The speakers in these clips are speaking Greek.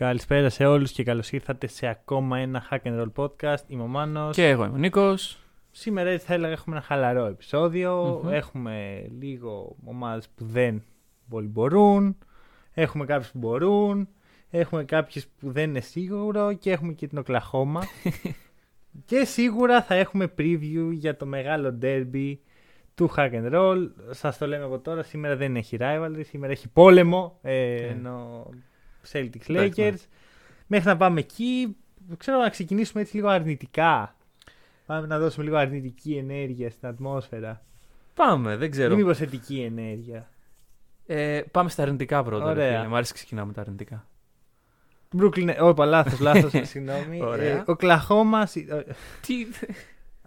Καλησπέρα σε όλους και καλώς ήρθατε σε ακόμα ένα Hack and Roll podcast. Είμαι ο Μάνος. Και εγώ είμαι ο Νίκος. Σήμερα έτσι θα έλεγα έχουμε ένα χαλαρό επεισόδιο. Έχουμε λίγο ομάδες που δεν πολύ μπορούν. Έχουμε κάποιους που μπορούν. Έχουμε κάποιους που δεν είναι σίγουρο και έχουμε και την Οκλαχώμα. και σίγουρα θα έχουμε preview για το μεγάλο derby του Hack and Roll. Σας το λέμε από τώρα, σήμερα δεν έχει rivalry, σήμερα έχει πόλεμο. Ε, ενώ Celtics Εντάξει, Lakers. ναι. Μέχρι να πάμε εκεί, ξέρω να ξεκινήσουμε έτσι λίγο αρνητικά. Πάμε να δώσουμε λίγο αρνητική ενέργεια στην ατμόσφαιρα. Πάμε, δεν Ή ξέρω. μήπως θετική ενέργεια. Ε, πάμε στα αρνητικά πρώτα. ρε Ωραία. φίλε. Μ' αρέσει ξεκινάμε τα αρνητικά. Brooklyn, όπα, λάθος, λάθος, συγγνώμη. Ωραία. Ε, Οκλαχόμα, Τι;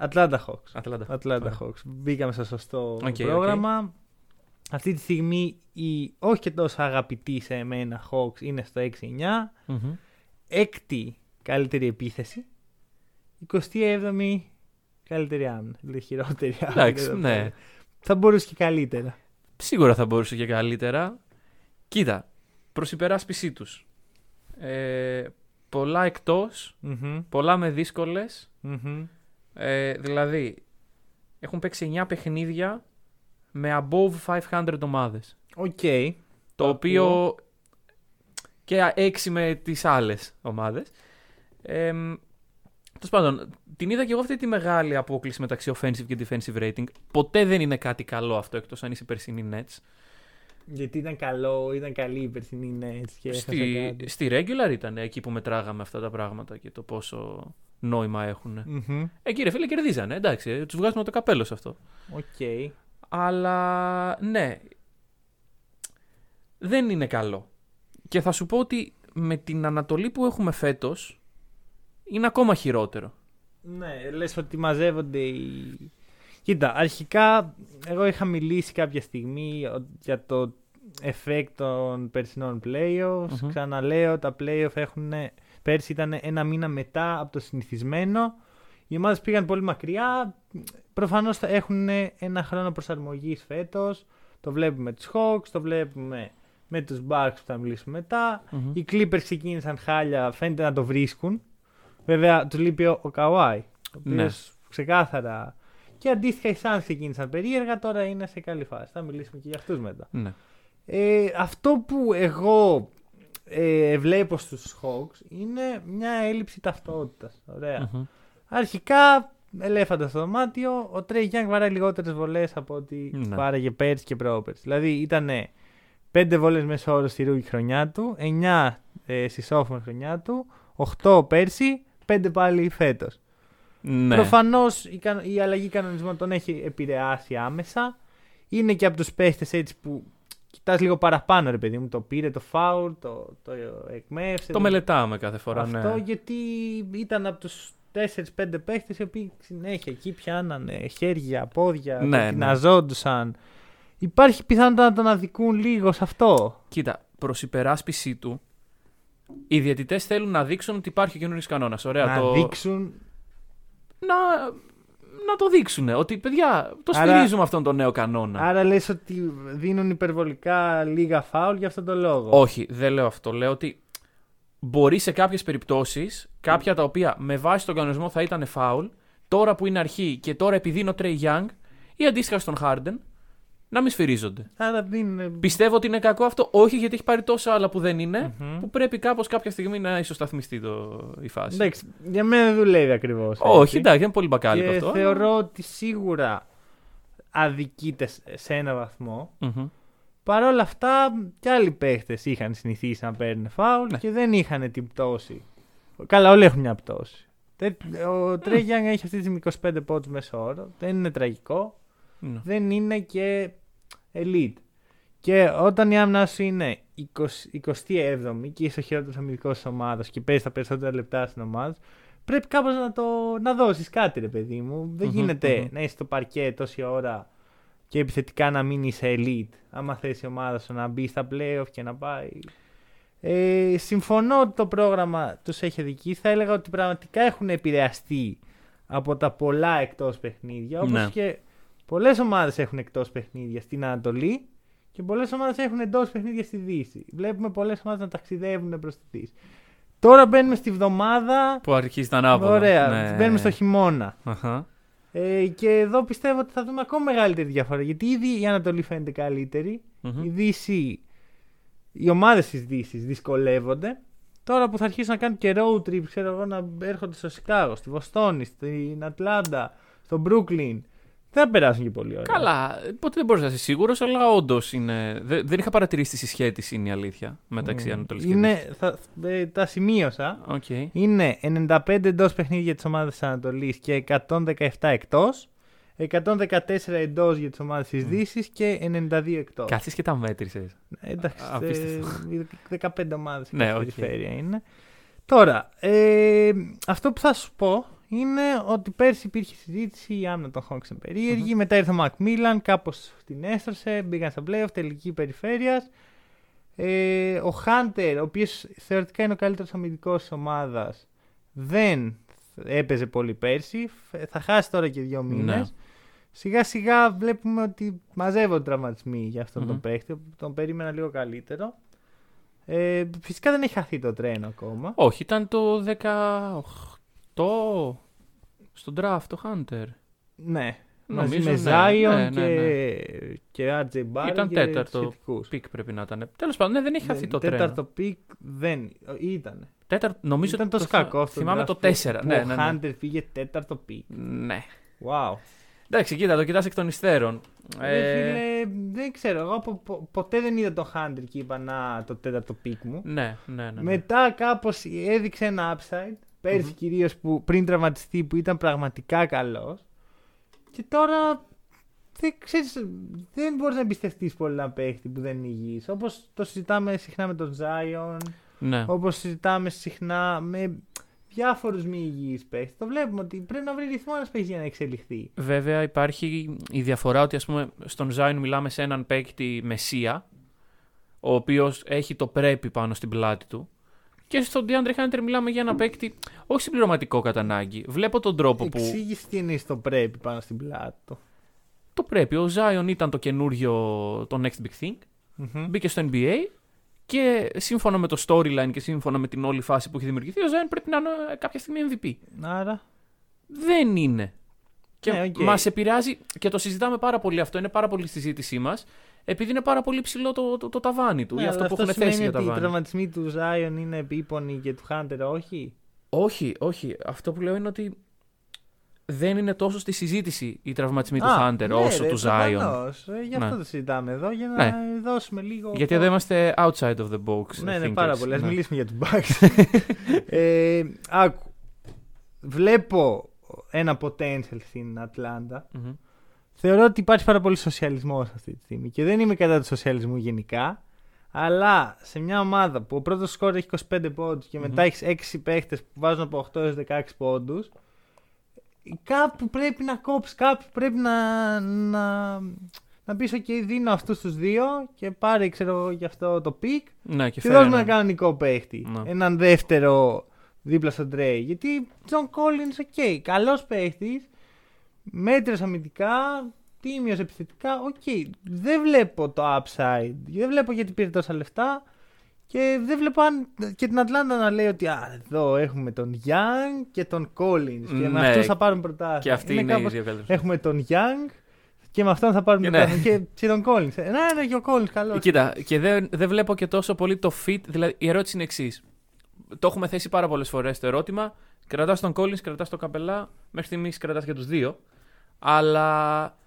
Atlanta Hawks. Ατλάντα. Atlanta Ωραία. Hawks. Μπήκαμε στο σωστό Οκ, πρόγραμμα. Αυτή τη στιγμή η όχι και τόσο αγαπητή σε εμένα Hawks είναι στο 6-9. Μμμ. Έκτη καλύτερη επίθεση. 27η καλύτερη άμυνα. Δηλαδή χειρότερη άμυνα. Εντάξει, εδώ ναι. πέρα. Θα μπορούσε και καλύτερα. Σίγουρα θα μπορούσε και καλύτερα. Κοίτα, προς υπεράσπιση τους. Ε, πολλά εκτός, Μμμ, πολλά με δύσκολες. μμμ. Ε, δηλαδή, έχουν παίξει 9 παιχνίδια με above 500 ομάδες. Οκ. Το Το οποίο. ακούω. και 6 με τις άλλες ομάδες. Ε, Τέλος πάντων, την είδα και εγώ αυτή τη μεγάλη απόκλιση μεταξύ offensive και defensive rating. Ποτέ δεν είναι κάτι καλό αυτό εκτός αν είσαι περσινή Nets. Γιατί ήταν καλό, ήταν καλή η περσινή Nets και έχασε Στη, κάτι. στη regular ήταν εκεί που μετράγαμε αυτά τα πράγματα και το πόσο νόημα έχουν. Μμμ, Εκεί ρε φίλε κερδίζανε, εντάξει, τους βγάζουμε το καπέλο σε αυτό. Οκ. Αλλά ναι, δεν είναι καλό. Και θα σου πω ότι με την Ανατολή που έχουμε φέτος είναι ακόμα χειρότερο. Ναι, λες ότι μαζεύονται οι... Κοίτα, αρχικά εγώ είχα μιλήσει κάποια στιγμή ο- για το effect των περσινών playoffs. Μμμ. Ξαναλέω, τα playoff έχουν... Πέρσι ήταν ένα μήνα μετά από το συνηθισμένο. Οι ομάδες πήγαν πολύ μακριά. Προφανώς θα έχουν ένα χρόνο προσαρμογής φέτος. Το βλέπουμε με τους Hawks, το βλέπουμε με τους Bucks που θα μιλήσουμε μετά. Μμμ. Οι Clippers ξεκίνησαν χάλια, φαίνεται να το βρίσκουν. Βέβαια, του λείπει ο, ο Kawhi, ο Ναι. οποίος ξεκάθαρα. Και αντίστοιχα οι Suns ξεκίνησαν περίεργα, τώρα είναι σε καλή φάση. Θα μιλήσουμε και για αυτούς μετά. Ναι. Ε, αυτό που εγώ ε, βλέπω στους Hawks είναι μια έλλειψη ταυτότητας. Ωραία. Μμμ. Αρχικά, ελέφαντα στο δωμάτιο, ο Τρέι Γιάνγκ βαράει λιγότερες βολές από ό,τι Ναι. βάραγε πέρσι και πρόπερσι. Δηλαδή ήταν 5 βολές μέσω όρο στη ρούκη χρονιά του, 9 ε, στη sophomore χρονιά του, 8 πέρσι, 5 πάλι φέτος. Ναι. Προφανώς η, κα- η αλλαγή κανονισμών τον έχει επηρεάσει άμεσα. Είναι και από τους παίχτες έτσι που κοιτάς λίγο παραπάνω ρε παιδί μου. Το πήρε το φάουλ, το, το εκμεύσε. Το μελετάμε κάθε φορά, Αυτό ναι. γιατί ήταν από τους 4-5 παίχτες οι οποίοι συνέχεια εκεί πιάνανε χέρια, πόδια, Ναι, ναι, ναι. ναζόντουσαν. Υπάρχει πιθανότητα να τον αδικούν λίγο σε αυτό; Κοίτα, προς υπεράσπιση του, οι διαιτητές θέλουν να δείξουν ότι υπάρχει ο καινούριος κανόνας. Ωραία, να το... δείξουν; να, να το δείξουν. Ότι παιδιά, το Άρα- στηρίζουμε αυτόν τον νέο κανόνα. Άρα λες ότι δίνουν υπερβολικά λίγα φάουλ για αυτόν τον λόγο; Όχι, δεν λέω αυτό. Λέω ότι μπορεί σε κάποιες περιπτώσεις, κάποια τα οποία με βάση τον κανονισμό θα ήταν φάουλ, τώρα που είναι αρχή και τώρα επειδή είναι ο Τρέι Young ή αντίστοιχα στον Χάρντεν, να μην σφυρίζονται. Άρα δίνουν. Πιστεύω ότι είναι κακό αυτό, όχι γιατί έχει πάρει τόσα άλλα που δεν είναι, Μμμ. που πρέπει κάπως κάποια στιγμή να ισοσταθμιστεί το, η φάση. Εντάξει, για μένα δεν δουλεύει ακριβώς. όχι, εντάξει, είναι πολύ μπακάλικο Και αυτό. θεωρώ ότι σίγουρα αδικείται σε ένα βαθμό. Μμμ. Παρ' όλα αυτά, κι άλλοι παίχτες είχαν συνηθίσει να παίρνουν φάουλ Ναι. και δεν είχαν την πτώση. Καλά, όλοι έχουν μια πτώση. Δεν- Ο Τρέι Γιάνγκ έχει αυτή τη στιγμή 25 πόντους μέσω όρο. Δεν είναι τραγικό. Ναι. Δεν είναι και elite. Και όταν η άμυνα σου είναι 20, 27η και είσαι ο χειρότερος αμυντικός της ομάδας και παίζεις τα περισσότερα λεπτά στην ομάδα, πρέπει κάπως να, το, να δώσεις κάτι, ρε παιδί μου. Δεν Μμμ, γίνεται μμμ. να είσαι στο παρκέ τόση ώρα και επιθετικά να μείνει σε elite. Άμα θες η ομάδα σου να μπει στα playoff και να πάει. Ε, συμφωνώ ότι το πρόγραμμα τους έχει αδικήσει. Θα έλεγα ότι πραγματικά έχουν επηρεαστεί από τα πολλά εκτός παιχνίδια. Όπως Ναι. και πολλές ομάδες έχουν εκτός παιχνίδια στην Ανατολή και πολλές ομάδες έχουν εντός παιχνίδια στη Δύση. Βλέπουμε πολλές ομάδες να ταξιδεύουν προς τη Δύση. Τώρα μπαίνουμε στη βδομάδα. Που αρχίζει τα ανάποδα. Ωραία, Ναι. μπαίνουμε στο χειμώνα. Αχα. Ε, και εδώ πιστεύω ότι θα δούμε ακόμα μεγαλύτερη διαφορά. Γιατί ήδη η Ανατολή φαίνεται καλύτερη. Μμμ. Η Δύση, οι ομάδες της Δύση δυσκολεύονται. Τώρα που θα αρχίσουν να κάνουν και road trip, ξέρω εγώ, να έρχονται στο Σικάγο, στη Βοστόνη, στην Ατλάντα, στο Μπρούκλιν. Δεν θα περάσουν και πολύ ωραία. Καλά, ποτέ δεν μπορείς να είσαι σίγουρος, αλλά όντως είναι. δε- δεν είχα παρατηρήσει τη συσχέτιση, είναι η αλήθεια, μεταξύ Mm. Ανατολής και Δύσης. Είναι, θα, ε, τα σημείωσα. Οκ. Είναι 95 εντός παιχνίδια της ομάδας της Ανατολής και 117 εκτός. 114 εντός για τις ομάδες της Δύσης και 92 εκτός. Κάτσε και τα μέτρησες. Εντάξει, Α, απίστευτο. ε, 15 ομάδες Ναι, ναι, οκ. περιφέρεια είναι. Τώρα, ε, αυτό που θα σου πω είναι ότι πέρσι υπήρχε συζήτηση, η άμυνα των Hawks είναι περίεργη, μετά ήρθε ο Μακμίλαν, κάπως την έστρωσε, μπήκαν στα playoff, τελική περιφέρειας. Ε, ο Χάντερ, ο οποίος θεωρητικά είναι ο καλύτερος αμυντικός της ομάδας, δεν έπαιζε πολύ πέρσι, Φ- θα χάσει τώρα και δύο μήνες. Ναι. Σιγά σιγά βλέπουμε ότι μαζεύονται τραυματισμοί για αυτόν Μμμ. τον παίχτη. Τον περίμενα λίγο καλύτερο. Ε, φυσικά δεν έχει χαθεί το τρένο ακόμα. Όχι, ήταν το 18 στον draft, το Hunter. Ναι. Νομίζω, Μαζί με ναι. Zion Ναι, ναι, και, και RJ Barrett Ήταν και τέταρτο σχετικούς. Πικ πρέπει να ήταν. Τέλος πάντων, ναι, δεν έχει χαθεί Ναι, το τρένο. Τέταρτο pick δεν ήταν. Τέταρτο, νομίζω ήταν ότι τόσο κακό αυτό. Θυμάμαι το 4. Ναι, ναι, Ο ναι. Hunter πήγε τέταρτο πικ. ναι. Wow. Εντάξει, κοίτα, το κοιτάς εκ των υστέρων. Ρε Ε, φίλε, δεν ξέρω. Εγώ πο- πο- ποτέ δεν είδα τον Hunter και είπα να το τέταρτο pick μου. ναι, ναι, ναι. ναι. Μετά κάπως έδειξε ένα upside. Πέρσι Μμμ. κυρίως που πριν τραυματιστεί που ήταν πραγματικά καλός. Και τώρα δεν, ξέρεις, δεν μπορείς να εμπιστευτείς πολύ ένα παίχτη που δεν είναι υγιής. Όπως το συζητάμε συχνά με τον Zion, ναι. όπως συζητάμε συχνά με διάφορους μη υγιείς παίχτες. Το βλέπουμε ότι πρέπει να βρει ρυθμό ένας παίχτης για να εξελιχθεί. Βέβαια υπάρχει η διαφορά ότι ας πούμε στον Zion μιλάμε σε έναν παίκτη μεσία ο οποίος έχει το πρέπει πάνω στην πλάτη του και στον DeAndre Hunter μιλάμε για ένα παίκτη όχι συμπληρωματικό κατά ανάγκη. Βλέπω τον τρόπο που Εξήγησε τι εννοείς το πρέπει πάνω στην πλάτη του. το πρέπει. Ο Zion ήταν το καινούριο, το next big thing. Μμμ. Μπήκε στο NBA και σύμφωνα με το storyline και σύμφωνα με την όλη φάση που έχει δημιουργηθεί ο Zion πρέπει να είναι ε, κάποια στιγμή MVP. Άρα, Δεν είναι. Και Ναι, οκ. μας επηρεάζει και το συζητάμε πάρα πολύ αυτό, είναι πάρα πολύ στη συζήτησή μας επειδή είναι πάρα πολύ ψηλό το, το, το ταβάνι του ναι, ή αυτό αλλά που έχουν σημαίνει θέσει για ότι οι ταβάνι. τραυματισμοί του Zion είναι επίπονοι και του Hunter όχι; Όχι, όχι. Αυτό που λέω είναι ότι δεν είναι τόσο στη συζήτηση οι τραυματισμοί του Α, Hunter ναι, όσο ρε, του Zion. προφανώς. Ε, γι' αυτό Ναι. το συζητάμε εδώ, για να Ναι. δώσουμε λίγο. Γιατί εδώ είμαστε outside of the box. Ναι, ναι, thinkers. πάρα πολύ. Ας Ναι. μιλήσουμε για τους Bucks. ε, άκου. Βλέπω ένα potential στην Ατλάντα. Μμμ. Θεωρώ ότι υπάρχει πάρα πολύ σοσιαλισμός αυτή τη στιγμή. Και δεν είμαι κατά του σοσιαλισμού γενικά. Αλλά σε μια ομάδα που ο πρώτος σκόρερ έχει 25 πόντους και μετά Μμμ. έχεις 6 παίχτες που βάζουν από 8 έως 16 πόντους. Κάπου πρέπει να κόψεις, κάπου πρέπει να, να, να πεις: OK, δίνω αυτούς τους δύο και πάρε, ξέρω εγώ, γι' αυτό το pick. Ναι, και Και φέρε δώσουμε ένα- ένα κανονικό παίχτη. Ναι. Έναν δεύτερο δίπλα στον Τρέι. Γιατί Τζον Κόλλιν, οκ, καλός παίχτης. Μέτριος αμυντικά. Τίμιος επιθετικά. Οκ. Δεν βλέπω το upside. Δεν βλέπω γιατί πήρε τόσα λεφτά. Και δεν βλέπω αν και την Ατλάντα να λέει ότι α, εδώ έχουμε τον Young και τον Collins. Και με Ναι. αυτού θα πάρουν πρωτάθλημα. Και αυτή είναι, κάπως- η δύο καλύτερη. Έχουμε τον Young και με αυτόν θα πάρουν Και πρωτάθλημα. ναι. Και, και τον Collins. Ε, Ναι, ναι, και ο Collins καλός. Κοίτα, και δεν, δεν βλέπω και τόσο πολύ το fit. Δηλαδή, η ερώτηση είναι εξής. Το έχουμε θέσει πάρα πολλές φορές το ερώτημα. Κρατάς τον Collins, κρατάς τον Καπελά. Μέχρι στιγμής κρατάς και τους δύο. Αλλά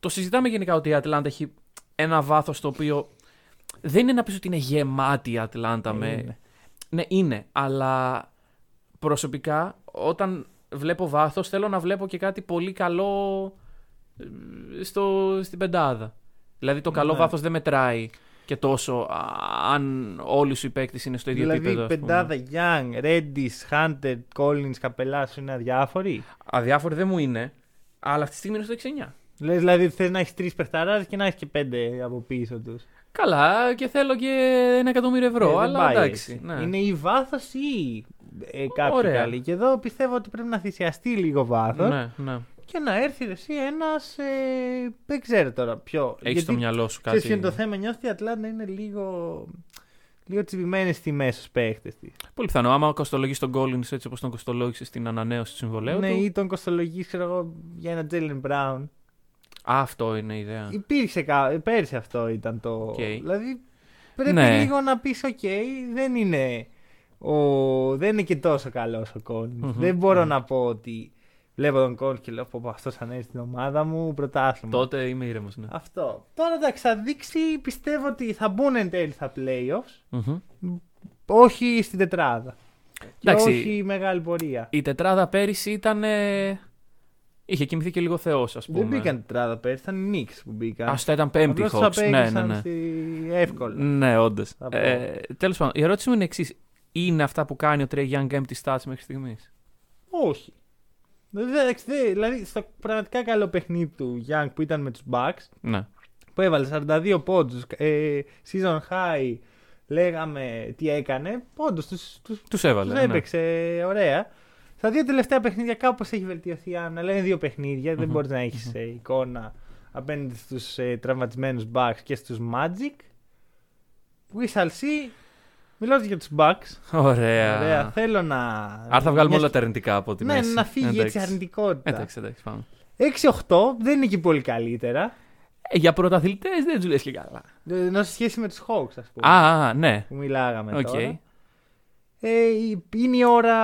το συζητάμε γενικά ότι η Ατλάντα έχει ένα βάθος το οποίο δεν είναι να πεις ότι είναι γεμάτη η Ατλάντα με. Είναι. Ναι, είναι. Αλλά προσωπικά όταν βλέπω βάθος θέλω να βλέπω και κάτι πολύ καλό ε, στο, στην πεντάδα. Δηλαδή το καλό Ναι. βάθος δεν μετράει και τόσο α, αν όλοι σου οι παίκτες είναι στο ίδιο δηλαδή, επίπεδο. η ας πούμε. πεντάδα Young, Reddish, Hunter, Collins, Καπελά είναι αδιάφοροι; Αδιάφοροι δεν μου είναι, αλλά αυτή τη στιγμή είναι στο 6-9. Λες δηλαδή θες να έχεις τρεις παιχταράδες και να έχεις και πέντε από πίσω τους. Καλά, και θέλω και ένα εκατομμύριο ευρώ, αλλά εντάξει. Ναι. Είναι η βάθος ή ε, κάποιοι Ωραία. καλοί. Και εδώ πιστεύω ότι πρέπει να θυσιαστεί λίγο βάθος ναι, ναι. Και να έρθει ρε, εσύ ένας. Ε, δεν ξέρω τώρα ποιο. Έχεις στο μυαλό σου Ξέρεις κάτι. ποιο είναι το θέμα, νιώθει ότι η Ατλάντα είναι λίγο. Λίγο τσιμπημένη στη μέση στους παίχτες της. Πολύ πιθανό. Άμα κοστολογήσει τον Collins έτσι όπως τον κοστολόγησε στην ανανέωση του συμβολαίου Ναι, του. ή τον κοστολογεί, ξέρω εγώ, για ένα Jaylen Brown. Α, αυτό είναι η ιδέα. Υπήρξε κα... πέρσι αυτό ήταν το. Οκ. Δηλαδή πρέπει Ναι. λίγο να πεις: OK, δεν είναι, ο... δεν είναι και τόσο καλός ο Collins. Μμμ. Δεν μπορώ Μμμ. να πω ότι βλέπω τον Collins και λέω: Πω, αυτός αν έρθει στην ομάδα μου, πρωτάθλημα. Τότε είμαι ήρεμος. Ναι. Αυτό. Τώρα εντάξει, θα δείξει, πιστεύω ότι θα μπουν εν τέλει στα playoffs. Μμμ. Όχι στην τετράδα. Και Εντάξει. όχι μεγάλη πορεία. Η τετράδα πέρυσι ήταν. ε, Είχε κοιμηθεί και λίγο Θεός, ας πούμε. Δεν μπήκαν τετράδα πέρσι, ήταν οι Knicks που μπήκαν. Α, αυτό ήταν πέμπτη Απλώς τους Hawks. Ναι, ναι, απέγγισαν ναι. στη- εύκολα. Ναι, όντως. Θα πω. Ε, Τέλος πάντων, η ερώτηση μου είναι εξής. Είναι αυτά που κάνει ο Trey Young empty stats μέχρι στιγμής; Όχι. Δηλαδή, εντάξει, δε- δηλαδή στο πραγματικά καλό παιχνίδι του Young που ήταν με τους Bucks Ναι. που έβαλε 42 πόντους, ε, season high, λέγαμε τι έκανε, πόντους τους, τους, Τους έβαλε. τους ναι. έπαιξε ωραία. Στα δύο τελευταία παιχνίδια κάπως έχει βελτιωθεί η άμυνα, αλλά είναι δύο παιχνίδια, δεν Μμμ. μπορείς να έχεις ε, εικόνα απέναντι στους ε, τραυματισμένους Bucks και στους Magic. We shall see. Μιλώντας για τους Bucks, Ωραία. ωραία, θέλω να... Άρα θα βγάλουμε μια όλα τα αρνητικά από τη ναι, μέση. να φύγει Εντάξει. έτσι η αρνητικότητα. Εντάξει, εντάξει, πάμε. 6-8 δεν είναι και πολύ καλύτερα. Ε, για πρωταθλητές δεν τους λες και καλά. Ε, Ενώ σε σχέση με τους Hawks, ας πούμε. Α, α, ναι. Που μιλάγαμε Οκ. τώρα. Ε, είναι η ώρα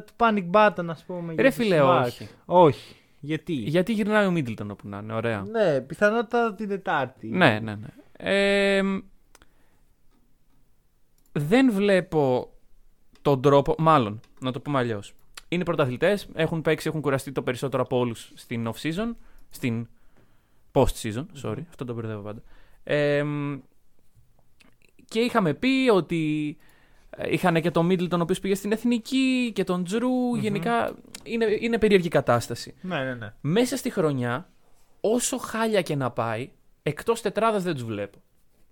του panic button, ας πούμε. για Ρε τους φίλε, Bucks. όχι. Όχι. Γιατί; Γιατί γυρνάει ο Μίτλτον όπου να είναι, ωραία. Ναι, πιθανότατα την Τετάρτη. Ναι, ναι, ναι. Ε, μ, δεν βλέπω τον τρόπο. Μάλλον, να το πούμε αλλιώς. Είναι πρωταθλητές, έχουν παίξει, έχουν κουραστεί το περισσότερο από όλους στην off-season. Στην post-season, sorry, αυτό το μπερδεύω πάντα. Ε, μ, και είχαμε πει ότι ε, είχαν και τον Middleton ο οποίος πήγε στην εθνική και τον Jrue. Γενικά είναι, είναι περίεργη κατάσταση. ναι, ναι. ναι. Μέσα στη χρονιά, όσο χάλια και να πάει, εκτός τετράδας δεν τους βλέπω.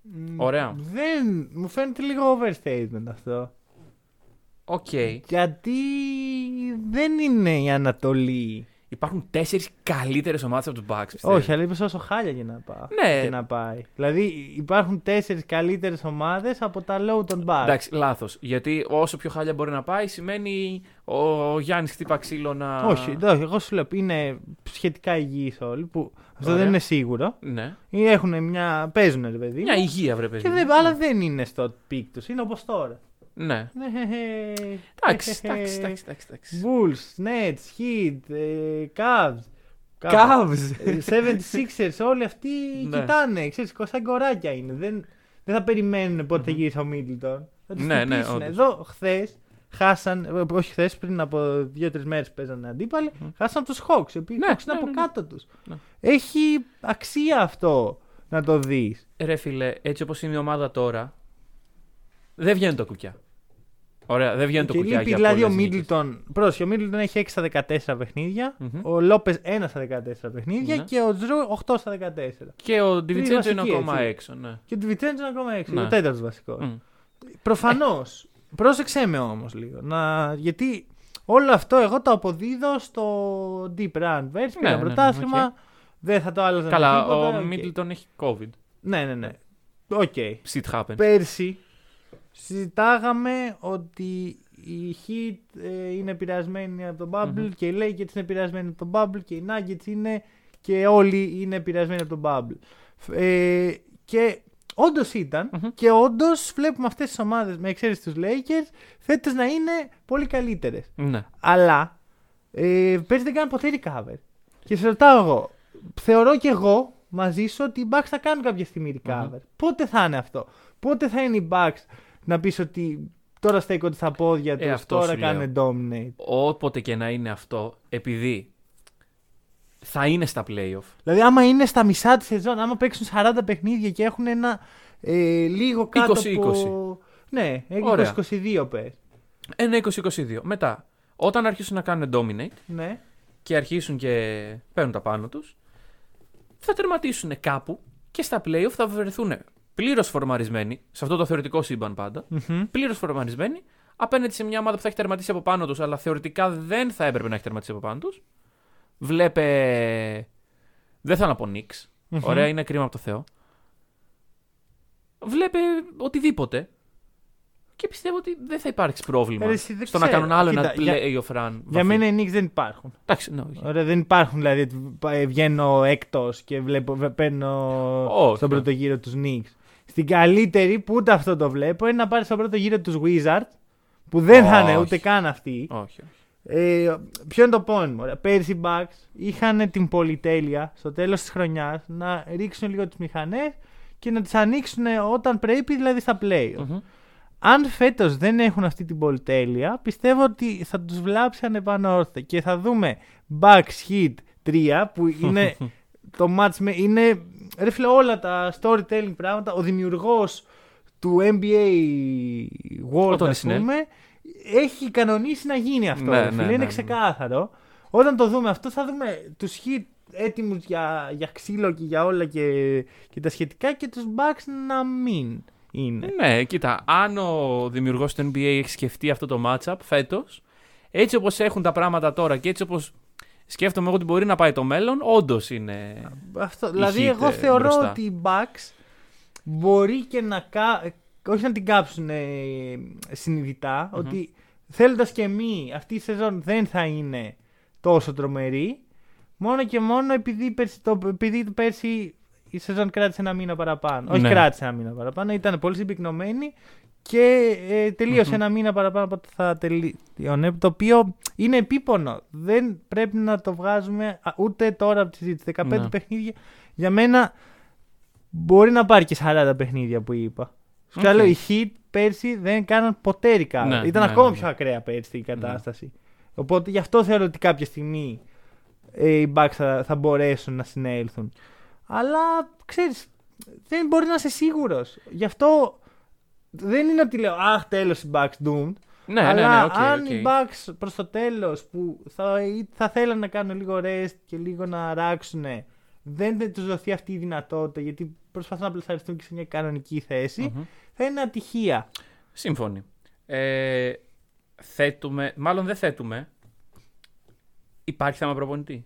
Μ, Ωραία. Δεν, μου φαίνεται λίγο overstatement αυτό. Οκ. Γιατί δεν είναι η Ανατολή. Υπάρχουν τέσσερις καλύτερες ομάδες από τους Bucks, πιστεύω. Όχι, αλλά είπες όσο χάλια για να, πάω, Ναι. και να πάει. Δηλαδή υπάρχουν τέσσερις καλύτερες ομάδες από τα low των Bucks. Εντάξει, λάθος. Γιατί όσο πιο χάλια μπορεί να πάει, σημαίνει ο Γιάννης χτύπα ξύλο να... Όχι, όχι, εγώ σου λέω είναι σχετικά υγιεί όλοι. Που αυτό Ωραία. δεν είναι σίγουρο. Ναι. Ή Έχουν μια. Παίζουν, ρε παιδί. Μια μου. υγεία, βρε παιδί. Και δεν, αλλά δεν είναι στο peak τους. Είναι όπως τώρα. Ναι. Ναι, Εντάξει, εντάξει, εντάξει, εντάξει, εντάξει. Bulls, Nets, Heat, ε, Cavs. Cavs. ε, 76ers, όλοι αυτοί Ναι. κοιτάνε. Ξέρεις, σαν κοράκια είναι. Δεν, δεν θα περιμένουν πότε θα γυρίσει ο Μίτλτον. Θα τους Ναι, ναι, χτυπήσουν. όντως. Εδώ χθες χάσαν, ε, όχι χθες, πριν από δύο-τρεις μέρες που παίζανε αντίπαλοι, χάσαν τους Hawks. Οι οποίοι Ναι, Hawks είναι ναι, από ναι, ναι. κάτω τους. Ναι. Έχει αξία αυτό να το δεις. Ρε φίλε, έτσι όπως είναι η ομάδα τώρα, δεν βγαίνουν τα κουκιά. Ωραία, δεν βγαίνουν τα Και κουκιά λείπει για δηλαδή ο πολλές νίκες. Μίτλτον. Πρόσεχε, ο Μίτλτον έχει 6 στα 14 παιχνίδια. Μμμ. Ο Lopez 1 στα 14 παιχνίδια Ναι. και ο Jrue 8 στα 14. Και ο DiVincenzo είναι βασικοί, ακόμα έτσι. έξω, ναι. Και ο DiVincenzo είναι ακόμα 6. Ναι. Ο τέταρτος βασικός. Μμ. Προφανώς. Πρόσεξε με όμως λίγο. Να... Γιατί όλο αυτό εγώ το αποδίδω στο Deep Run. Πέρσι Ναι, πήρα ναι, πρωτάθλημα. οκ. Δεν θα το άλλαζα. με Καλά, τίποτα, ο οκ. Μίτλτον έχει COVID. Ναι, ναι, ναι. Οκ. Shit happens. Πέρσι συζητάγαμε ότι η Heat ε, είναι επηρεασμένη από τον Bubble Μμμ. και οι Lakers είναι επηρεασμένοι από τον Bubble και οι Nuggets είναι και όλοι είναι επηρεασμένοι από τον Bubble. Φ- Ε, και όντως ήταν Μμμ. και όντως βλέπουμε αυτές τις ομάδες με εξαίρεση τους Lakers φέτος να είναι πολύ καλύτερες. Ναι. Αλλά ε, πέρσι δεν κάνουν ποτέ recover. Και σε ρωτάω εγώ, θεωρώ και εγώ μαζί σου ότι οι Bucks θα κάνουν κάποια στιγμή recover. Μμμ. Πότε θα είναι αυτό, Πότε θα είναι οι Bucks να πεις ότι τώρα στέκονται στα πόδια τους, Ε, αυτό τώρα σου κάνουν dominate; Όποτε και να είναι αυτό, επειδή θα είναι στα playoff. Δηλαδή, άμα είναι στα μισά της σεζόν, άμα παίξουν 40 παιχνίδια και έχουν ένα Ε, λίγο κάτω 20-20. από... Ναι, Ωραία. 20-22 πες. Ένα 20-22. Μετά, όταν αρχίσουν να κάνουν dominate Ναι. και αρχίσουν και παίρνουν τα πάνω τους, θα τερματίσουν κάπου και στα playoff θα βρεθούν πλήρως φορμαρισμένοι, σε αυτό το θεωρητικό σύμπαν πάντα, Μμμ. πλήρως φορμαρισμένοι, απέναντι σε μια ομάδα που θα έχει τερματίσει από πάνω τους, αλλά θεωρητικά δεν θα έπρεπε να έχει τερματίσει από πάνω τους. Βλέπε. Δεν θα να πω Knicks. Μμμ. Ωραία, είναι κρίμα από το Θεό. Βλέπε οτιδήποτε. Και πιστεύω ότι δεν θα υπάρξει πρόβλημα Ε, εσύ δεν στο να ξέρω. κάνουν άλλο Κοίτα, ένα για- playoff run. Για βαθύ. μένα οι Knicks δεν υπάρχουν. Εντάξει, ναι, όχι. Ωραία, δεν υπάρχουν δηλαδή. ότι πα- Βγαίνω έκτος και βλέπω, βε- παίρνω Όχι. στον πρώτο γύρο τους Knicks. Στην καλύτερη που ούτε αυτό το βλέπω είναι να πάρει στον πρώτο γύρο τους Wizards που δεν θα είναι Όχι. ούτε καν αυτοί. όχι, όχι. Ε, ποιο είναι το point μου. Ωραία. Πέρσι οι Bucks είχαν την πολυτέλεια στο τέλος της χρονιάς να ρίξουν λίγο τις μηχανές και να τις ανοίξουν όταν πρέπει, δηλαδή στα play. Μμμ. Αν φέτος δεν έχουν αυτή την πολυτέλεια, πιστεύω ότι θα τους βλάψει ανεπανόρθωτα και θα δούμε Bucks Hit 3 που είναι το match με. Είναι ρε φίλε, όλα τα storytelling πράγματα. Ο δημιουργός του NBA World, Τόνι ας Σνέλ. πούμε, έχει κανονίσει να γίνει αυτό. Ναι, ρε ναι, φίλε. ναι, είναι ναι. ξεκάθαρο. Όταν το δούμε αυτό, θα δούμε τους Hit έτοιμους για, για ξύλο και για όλα και, και τα σχετικά και τους Bucks να μην είναι. Ναι, κοίτα, αν ο δημιουργός του NBA έχει σκεφτεί αυτό το matchup φέτος, έτσι όπως έχουν τα πράγματα τώρα και έτσι όπως σκέφτομαι εγώ ότι μπορεί να πάει το μέλλον, όντως είναι. Αυτό, δηλαδή, Heat, εγώ ε, θεωρώ μπροστά. ότι οι Bucks μπορεί και να. κα- Όχι να την κάψουν ε, συνειδητα ότι θέλοντας και μη αυτή η σεζόν δεν θα είναι τόσο τρομερή. Μόνο και μόνο επειδή πέρσι, το, επειδή πέρσι η σεζόν κράτησε ένα μήνα παραπάνω. Όχι Ναι. κράτησε ένα μήνα παραπάνω, ήταν πολύ συμπυκνωμένη και ε, τελείωσε ένα μήνα παραπάνω από ό,τι θα τελείωνε. Το οποίο είναι επίπονο. Δεν πρέπει να το βγάζουμε α, ούτε τώρα από τη συζήτηση. 15 Ναι. παιχνίδια για μένα μπορεί να πάρει και 40 παιχνίδια που είπα. Σου Οκ. λέω, οι Heat πέρσι δεν κάναν ποτέ recover. Ναι, Ήταν ναι, ακόμα ναι, ναι. πιο ακραία πέρσι η κατάσταση. Οπότε γι' αυτό θεωρώ ότι κάποια στιγμή ε, οι Bucks θα, θα μπορέσουν να συνέλθουν. Αλλά ξέρεις, δεν μπορεί να είσαι σίγουρος. Γι' αυτό δεν είναι ότι λέω Αχ, τέλος οι Bucks doomed. Ναι, αλλά ναι, ναι, οκ, αν οκ. οι Bucks προς το τέλος που θα, ή θα θέλουν να κάνουν λίγο rest και λίγο να αράξουν, δεν τους δοθεί αυτή η δυνατότητα γιατί προσπαθούν να πλασαριστούν και σε μια κανονική θέση, Μμμ. θα είναι ατυχία. Σύμφωνοι. Ε, θέτουμε, μάλλον δεν θέτουμε. Υπάρχει θέμα προπονητή.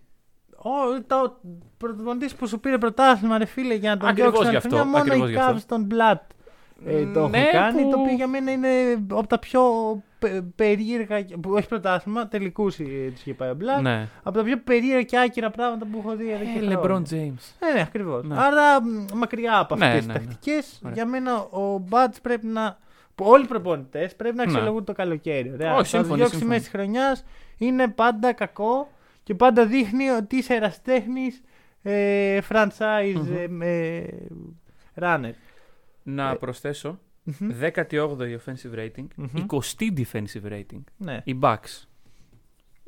Ο το πρωτοπονητής που σου πήρε πρωτάθλημα, ρε φίλε, για να τον Ακριβώς διώξει γι' άλλη αυτό, χρονιά, μόνο ακριβώς οι γι' αυτό. Cavs των Blood ε, το έχουν Ναι, κάνει. που- Το οποίο για μένα είναι από τα πιο πε- περίεργα. Που όχι πρωτάθλημα, τελικούς του είχε πάει ο Blood. Ναι. Από τα πιο περίεργα και άκυρα πράγματα που έχω δει εδώ και Ε, χρόνια. LeBron James. Ναι, ναι, ακριβώς. Ναι. Άρα μ, μακριά από Ναι, αυτές τις ναι, ναι. τακτικές, Ωραία. για μένα ο Μπάτς πρέπει να. που Όλοι οι προπονητές πρέπει να Ναι. αξιολογούν το καλοκαίρι. Ωραία. Όχι, το σύμφωνοι, διώξεις σύμφωνοι. μέσης τη χρονιάς είναι πάντα κακό και πάντα δείχνει ότι είσαι εραστέχνης ε, franchise Μμμ. ε, ε, runner. Να Ε, προσθέσω. Μμμ. 18η offensive rating, Μμμ. 20η defensive rating. Ναι. Οι Bucks.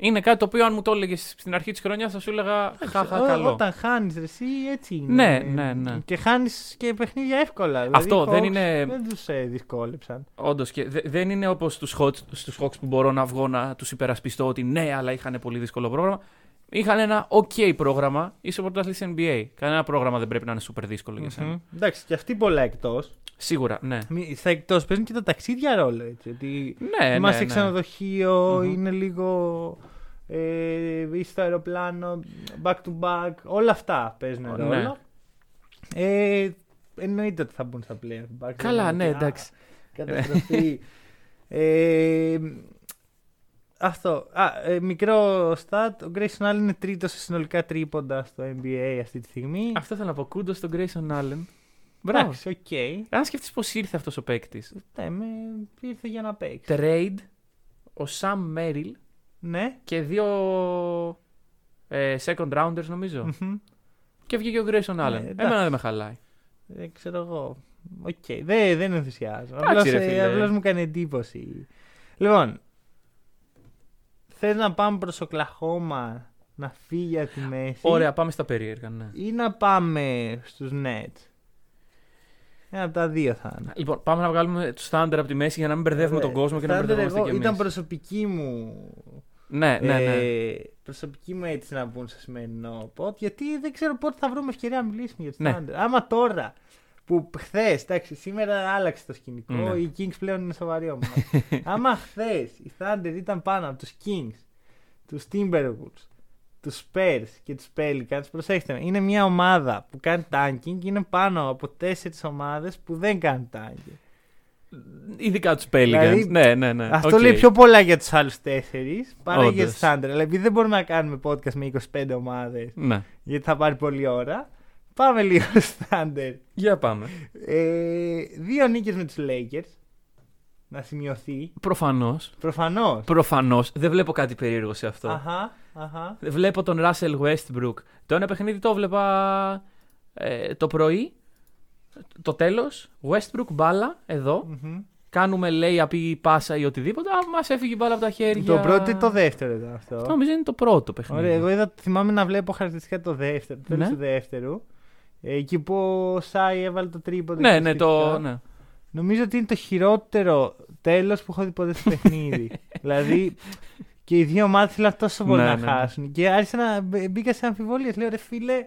Είναι κάτι το οποίο αν μου το έλεγες στην αρχή της χρονιάς θα σου έλεγα χαχα Ό- καλό. Όταν χάνεις εσύ, έτσι είναι. Ναι, ναι, ναι. Και χάνεις και παιχνίδια εύκολα. Δηλαδή, Αυτό οι δεν Hawks είναι- Δεν τους ε, δυσκόλεψαν. Όντως και δε- δεν είναι όπως στου Hawks, στους Hawks που μπορώ να βγω να τους υπερασπιστώ ότι ναι, αλλά είχαν πολύ δύσκολο πρόγραμμα. Είχαν ένα OK πρόγραμμα, είσαι πρωταθλητή NBA. Κανένα πρόγραμμα δεν πρέπει να είναι super δύσκολο για σένα. Μμμ. Εντάξει, και αυτοί πολλά εκτός. Σίγουρα, ναι. Στα εκτός παίζουν και τα ταξίδια ρόλο. Έτσι, ότι Ναι, είμαστε ναι, ναι. ξενοδοχείο, Μμμ. είναι λίγο. Ε, είσαι στο αεροπλάνο, back to back, όλα αυτά παίζουν Ναι. ρόλο. Ε, εννοείται ότι θα μπουν στα playoff. Bucks, Καλά, δεν είναι ναι, ότι, α, εντάξει. Καταστροφή. ε, αυτό. Α, ε, μικρό stat. Ο Grayson Allen είναι τρίτος σε συνολικά τρίποντα στο NBA αυτή τη στιγμή. Αυτό θέλω να πω. Kudos στον Grayson Allen. Μπράβο. Εντάξει, οκ. Αν σκεφτείς πώς ήρθε αυτός ο παίκτης. Ναι, με ήρθε για να παίξει. Trade ο Sam Merrill Ναι. και δύο ε, second rounders νομίζω. Μμμ. Και βγήκε ο Grayson Allen. εντάξει. Εμένα δεν με χαλάει. Δεν ξέρω εγώ. Οκ. Δεν, δεν ενθουσιάζω. Εντάξει, Απλώς, ρε ε, φίλε. απλώς μου κάνει εντύπωση. Λοιπόν, θες να πάμε προς Οκλαχόμα να φύγει από τη μέση; Ωραία, πάμε στα περίεργα. Ναι. ή να πάμε στους Nets; Ένα από τα δύο θα είναι. Λοιπόν, πάμε να βγάλουμε τους Thunder από τη μέση για να μην μπερδεύουμε Ωραία. τον κόσμο και να Thunder μπερδευόμαστε εγώ κι εμείς. Ήταν προσωπική μου. Ναι, ναι, ναι. Ε, προσωπική μου έτσι να μπουν στο σημερινό πότ, γιατί δεν ξέρω πότε θα βρούμε ευκαιρία να μιλήσουμε για τους Ναι. Thunder. Άμα τώρα που χθες, εντάξει, σήμερα άλλαξε το σκηνικό, Ναι. οι Kings πλέον είναι σοβαροί ομάδα. Άμα χθες οι Thunder ήταν πάνω από τους Kings, τους Timberwolves, τους Spurs και τους Pelicans, προσέξτε με, είναι μια ομάδα που κάνει tanking και είναι πάνω από τέσσερις ομάδες που δεν κάνουν tanking. Ειδικά τους Pelicans. Δηλαδή, ναι, ναι, ναι. Αυτό Οκ. λέει πιο πολλά για τους άλλους τέσσερις παρά για Όντως. τους Thunder. Αλλά επειδή δεν μπορούμε να κάνουμε podcast με 25 ομάδες, Ναι. γιατί θα πάρει πολλή ώρα, πάμε λίγο στους Thunder. Για πάμε. Ε, δύο νίκες με τους Lakers. Να σημειωθεί. Προφανώς. Προφανώς. Προφανώς. Δεν βλέπω κάτι περίεργο σε αυτό. Αχα, αχα. Βλέπω τον Russell Westbrook. Το ένα παιχνίδι το βλέπα ε, το πρωί. Το τέλος. Westbrook μπάλα εδώ. Μμμ. Κάνουμε λέει απί πάσα ή οτιδήποτε. Μας έφυγε η μπάλα από τα χέρια. Το πρώτο ή το δεύτερο ήταν αυτό. Αυτό; Νομίζω είναι το πρώτο παιχνίδι. Ωραία, εγώ είδα, θυμάμαι να βλέπω χαρακτηριστικά το δεύτερο. Το τέλος Ναι. του δεύτερου. Ε, Εκεί που ο Σάι έβαλε το τρίποντο. Ναι, και ναι, το. σχετικά. Ναι. Νομίζω ότι είναι το χειρότερο τέλος που έχω δει ποτέ στο παιχνίδι. δηλαδή και οι δύο ομάδες θέλαν τόσο πολύ Ναι, να ναι, ναι. χάσουν. Και άρχισα να μπ- μπήκα σε αμφιβολίες. Λέω ρε φίλε, ε,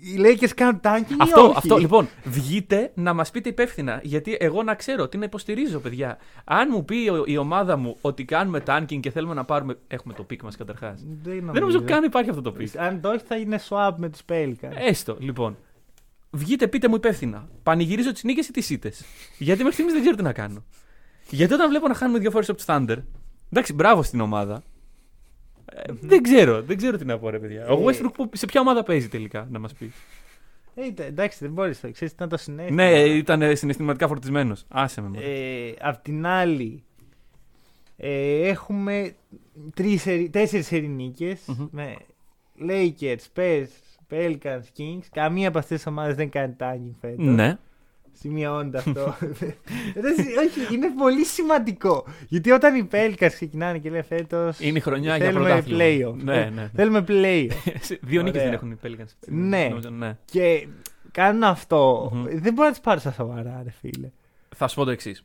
οι Lakers κάνουν tanking Αυτό, ή όχι. αυτό, λοιπόν, βγείτε να μας πείτε υπεύθυνα. Γιατί εγώ να ξέρω τι να υποστηρίζω, παιδιά. Αν μου πει ο- η ομάδα μου ότι κάνουμε tanking και θέλουμε να πάρουμε. Έχουμε το pick μας καταρχάς. Δεν Δεν νομίζω καν υπάρχει αυτό το pick. Αν το όχι θα είναι swap με του Pelicans. Έστω, λοιπόν. Βγείτε, πείτε μου υπεύθυνα. Πανηγυρίζω τις νίκες ή τις ήττες. Γιατί μέχρι στιγμής δεν ξέρω τι να κάνω. Γιατί όταν βλέπω να χάνουμε δύο φορές από τους Thunder. Εντάξει, μπράβο στην ομάδα. Ε, δεν ξέρω, δεν ξέρω τι να πω, ρε παιδιά. Ο Ε, Westbrook που- σε ποια ομάδα παίζει τελικά, να μας πεις; Ε, είτε- εντάξει, δεν μπορείς να ξέρεις τι ήταν το συνέστημα. Ναι, ήταν συναισθηματικά φορτισμένος. Άσε με. μωρέ. Ε, απ' την άλλη, ε, έχουμε τρεις, σερι- τέσσερις σερι νίκες Μμμ. με Lakers, Spurs, Pelicans, Kings. Καμία από αυτές τις ομάδες δεν κάνει tagging φέτος. Ναι. Σημειώνεται αυτό. Ρε, εσύ, όχι, είναι πολύ σημαντικό. Γιατί όταν οι Pelicans ξεκινάνε και λένε φέτος Είναι η χρονιά για θέλουμε πρωτάθλημα. playoff. Ναι, ναι. Θέλουμε playoff. Δύο νίκες Ωραία. δεν έχουν οι Pelicans. Ναι. Νομίζω, ναι. και κάνουν αυτό. Μμμ. Δεν μπορεί να τις πάρεις στα σοβαρά, ρε φίλε. Θα σου πω το εξής.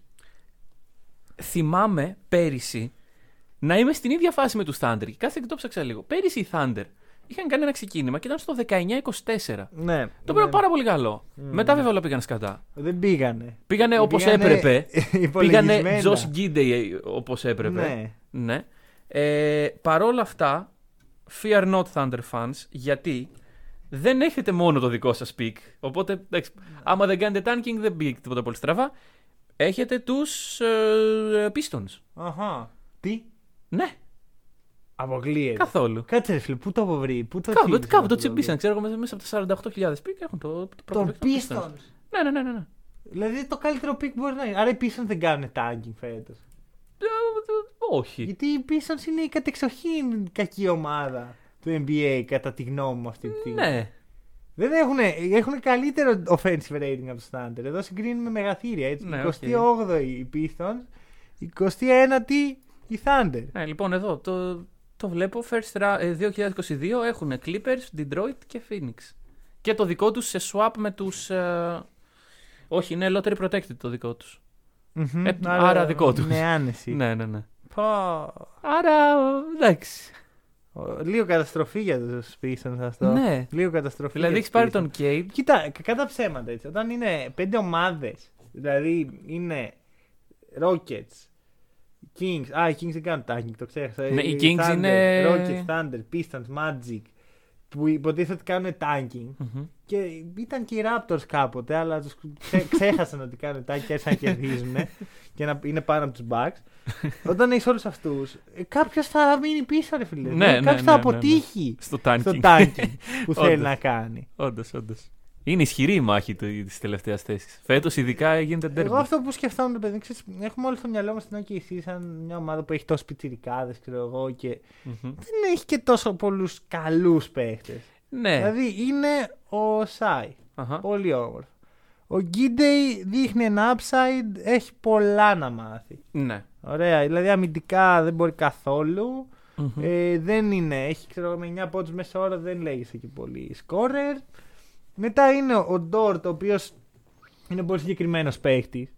Θυμάμαι πέρυσι να είμαι στην ίδια φάση με τους Thunder. Και κάθε και το ψάξα λίγο. Πέρυσι οι Thunder είχαν κάνει ένα ξεκίνημα και ήταν στο 19-24. Ναι. Το οποίο είναι πάρα πολύ καλό. Μμ. Μετά βέβαια όλα πήγαν σκατά. Δεν πήγανε. Πήγανε όπως Πήγανε έπρεπε. Πήγανε υπολογισμένα. Josh Gidey όπως έπρεπε. Ναι. Ναι. Ε, παρόλα αυτά, fear not Thunder fans, γιατί δεν έχετε μόνο το δικό σας pick. Οπότε, εντάξει, άμα δεν κάνετε tanking, δεν πήγε τίποτα πολύ στραβά. Έχετε τους ε, Pistons. Αχα. Τι; Ναι, Αποκλείεται. καθόλου. Κάτσε ρε φίλε, πού το έχω βρει, πού το Κάπου, τσίμπησαν κάπου το αυτό τσιμπήσαν, ξέρω εγώ, μέσα- μέσα από τα 48.000 pick έχουν το, το πρώτο Τον pick των Pistons. Ναι, ναι, ναι, ναι. ναι. Δηλαδή το καλύτερο pick μπορεί να είναι. Άρα οι Pistons δεν κάνουν tagging φέτος. Ε, ε, όχι. Γιατί οι Pistons είναι η κατεξοχήν κακή ομάδα του NBA κατά τη γνώμη μου αυτή τη στιγμή. Ναι. Δεν έχουν, έχουν καλύτερο offensive rating από το Thunder. Εδώ συγκρίνουμε μεγαθύρια έτσι. Ναι, 28η οι Pistons, 21η η Thunder. ναι, λοιπόν, εδώ το, το βλέπω. First round, ε, 2022 έχουν Clippers, Detroit και Phoenix. Και το δικό τους σε swap με τους... ε, όχι, είναι lottery protected το δικό τους. Μμμ. Ε, άρα δικό τους. Με άνεση. Ναι, ναι, ναι. Πω. Άρα, εντάξει. Ο- Λίγο καταστροφή για τους Pistons αυτό. Ναι. Λίγο καταστροφή. Δηλαδή για έχεις τους πάρει Pistons. τον Cade. Κοίτα, κα- κατά ψέματα έτσι. Όταν είναι πέντε ομάδες, δηλαδή είναι Rockets, Kings. Α, οι Kings δεν κάνουν tagging, το ξέχασα. Ναι, οι Οι Kings Thunder, είναι- Rockets, Thunder, Pistons, Magic. Που υποτίθεται ότι κάνουν tagging. Μμμ. Και ήταν και οι Raptors κάποτε, αλλά τους ξέ- ξέχασαν ότι κάνουν tagging και άρχισαν να κερδίζουν και να είναι πάνω από τους Bucks. Όταν έχεις όλους αυτούς, κάποιος θα μείνει πίσω, ρε φίλε. Ναι, Δηλαδή, ναι, κάποιος ναι, θα ναι, ναι. αποτύχει Στο tanking. στο tagging που θέλει Όντως. να κάνει. Όντως, όντως. Είναι ισχυρή η μάχη της τελευταίας θέσης. Φέτος ειδικά γίνεται derby. Εγώ αυτό που σκεφτόμουν, ρε παιδί, ξέρεις, έχουμε όλοι στο μυαλό μας την OKC σαν μια ομάδα που έχει τόσο πιτσιρικάδες, ξέρω εγώ, και Μμμ. δεν έχει και τόσο πολλούς καλούς παίχτες. Ναι. Δηλαδή είναι ο Σάι. Αχα. Πολύ όμορφο. Ο Γκίντι δείχνει ένα upside, έχει πολλά να μάθει. Ναι. Ωραία, δηλαδή αμυντικά δεν μπορεί καθόλου. Μμμ. Ε, δεν είναι, έχει ξέρω εγώ, με 9 πόντους μέσο όρο, δεν λέγεσαι και πολύ σκόρερ. Μετά είναι ο Ντόρτ, ο οποίος είναι πολύ συγκεκριμένος παίχτης.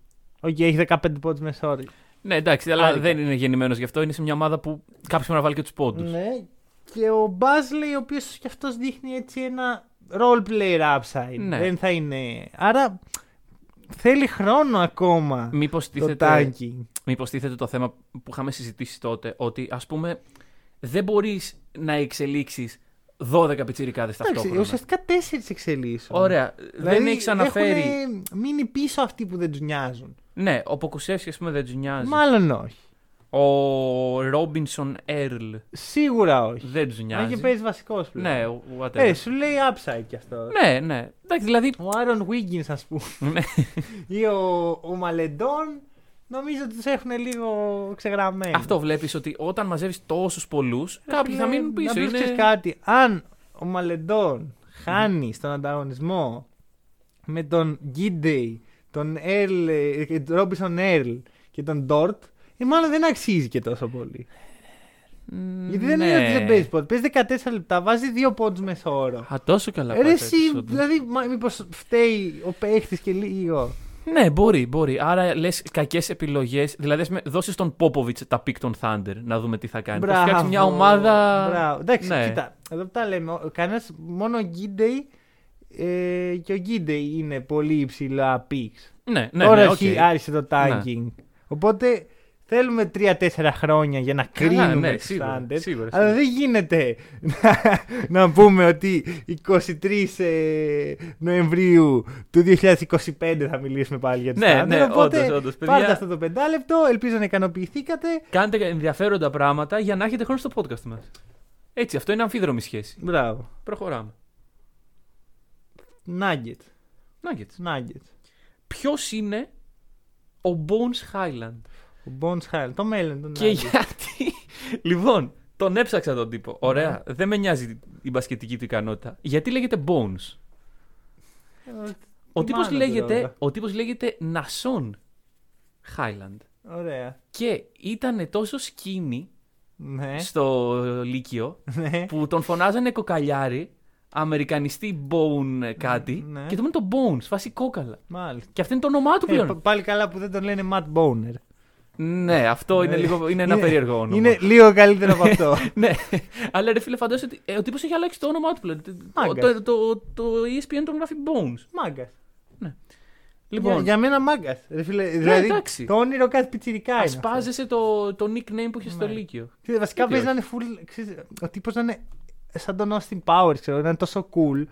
Οκ, έχει 15 πόντους μέσο όρο. Ναι, εντάξει, αλλά Άρικα. δεν είναι γεννημένος γι' αυτό. Είναι σε μια ομάδα που κάποιος πρέπει να βάλει και τους πόντους. Ναι. Και ο Μπάζλey, ο οποίος και αυτός δείχνει έτσι ένα role player upside. Ναι. Δεν θα είναι. Άρα θέλει χρόνο ακόμα Μήπως το τίθεται, tanking. μήπως τίθεται το θέμα που είχαμε συζητήσει τότε, ότι ας πούμε δεν μπορείς να εξελίξεις 12 πιτσιρικάδε Εντάξει, ταυτόχρονα. ουσιαστικά τέσσερις εξελίσσουν. Ωραία. Δηλαδή, δεν έχεις αναφέρει. έχουνε μείνει πίσω αυτοί που δεν τους νοιάζουν. Ναι, ο Ποκουσεύσκης, ας πούμε, δεν τους νοιάζει. Μάλλον όχι. Ο Ρόμπινσον Έρλ Σίγουρα όχι. δεν τους Αν νοιάζει. και παίζεις βασικός πλέον. Ναι, whatever. Ε, σου λέει upside κι αυτό. Ναι, ναι. Εντάξει, δηλαδή. Ο Άρον Wiggins, ας πούμε. Ναι. ή ο, ο Μαλεντόν. Νομίζω ότι τους έχουν λίγο ξεγραμμένοι. Αυτό βλέπεις ότι όταν μαζεύεις τόσους πολλούς, κάποιοι θα Φίλε, μείνουν πίσω. Να Είναι... είναι... κάτι. Αν ο Μαλεντόν χάνει στον ανταγωνισμό με τον Γκίντεϊ, τον Ερλ, ε, τον Ρόμπισον Ερλ και τον Ντόρτ, ε, μάλλον δεν αξίζει και τόσο πολύ. Μ, Γιατί δεν ναι. είναι ότι δεν παίζεις πόντους. Παίζεις 14 λεπτά, βάζεις 2 πόντους μεσόωρο. Α, τόσο καλά. Ε, πάει ρε το εσύ, επεισόδιο. δηλαδή, μήπως φταίει ο παίχτης και λίγο. Ναι, μπορεί, μπορεί. Άρα λες κακές επιλογές. Δηλαδή, δώσεις στον Πόποβιτ τα pick των Thunder να δούμε τι θα κάνει. Θα φτιάξεις μια ομάδα. Μπράβο. Εντάξει, Ναι. κοίτα, εδώ που τα λέμε. ο- Κανένας, μόνο ο Γκίντι ε, και ο Γκίντι είναι πολύ υψηλά picks. Ναι, ναι, Τώρα ναι, αρχι- οκ. άρχισε το tanking. Οπότε θέλουμε 3-4 χρόνια για να Καλά, κρίνουμε ναι, τους σίγουρα, Thunder. σίγουρα, Αλλά σίγουρα. δεν γίνεται να, να πούμε ότι 23 ε, Νοεμβρίου του 2025 θα μιλήσουμε πάλι για τους Ναι, Thunder. ναι, Οπότε όντως, όντως, παιδιά. πάρτε αυτό το πεντάλεπτο. Ελπίζω να ικανοποιηθήκατε. Κάντε ενδιαφέροντα πράγματα για να έχετε χρόνο στο podcast μας. Έτσι, αυτό είναι αμφίδρομη σχέση. Μπράβο. Προχωράμε. Nuggets. Nuggets. Nuggets. Ποιος είναι ο Bones Highland; Ο Bones Highland. Το μέλλον των Και Nuggets. γιατί; λοιπόν, τον έψαξα τον τύπο. Ωραία. Δεν με νοιάζει η μπασκετική του ικανότητα. Γιατί λέγεται Bones; Ε, Ο τι τύπος μάνα λέγεται, τώρα. ο τύπος λέγεται Νασόν Highland. Ωραία. Και ήταν τόσο σκίνη Ναι. στο Λύκειο ναι. που τον φωνάζανε κοκαλιάρι, Αμερικανιστή Bone κάτι Ναι. και το λένε το Bones, φάση κόκαλα. Μάλιστα. Και αυτό είναι το όνομά του Ε, πλέον. πα- πάλι καλά που δεν τον λένε Matt Boner. Ναι, αυτό είναι, Ναι. λίγο, είναι ένα Είναι- περίεργο όνομα. Είναι λίγο καλύτερο από αυτό. ναι, αλλά ρε φίλε, φαντάζεσαι ότι ε, ο τύπος έχει αλλάξει το όνομά του πλέον. Μάγκας. Το, το, το, το ESPN τον γράφει Bones. Μάγκας. Λοιπόν, για, για μένα μάγκας. Δηλαδή εντάξει. το όνειρο κάθε πιτσιρικά είναι. αυτό. ασπάζεσαι το, το nickname που είχε στο Ναι. Λύκειο. Ξέρεις, Βασικά Γιατί παίζει να είναι full. ξέρεις, ο τύπος να είναι σαν τον Austin Powers, ξέρω, να είναι τόσο cool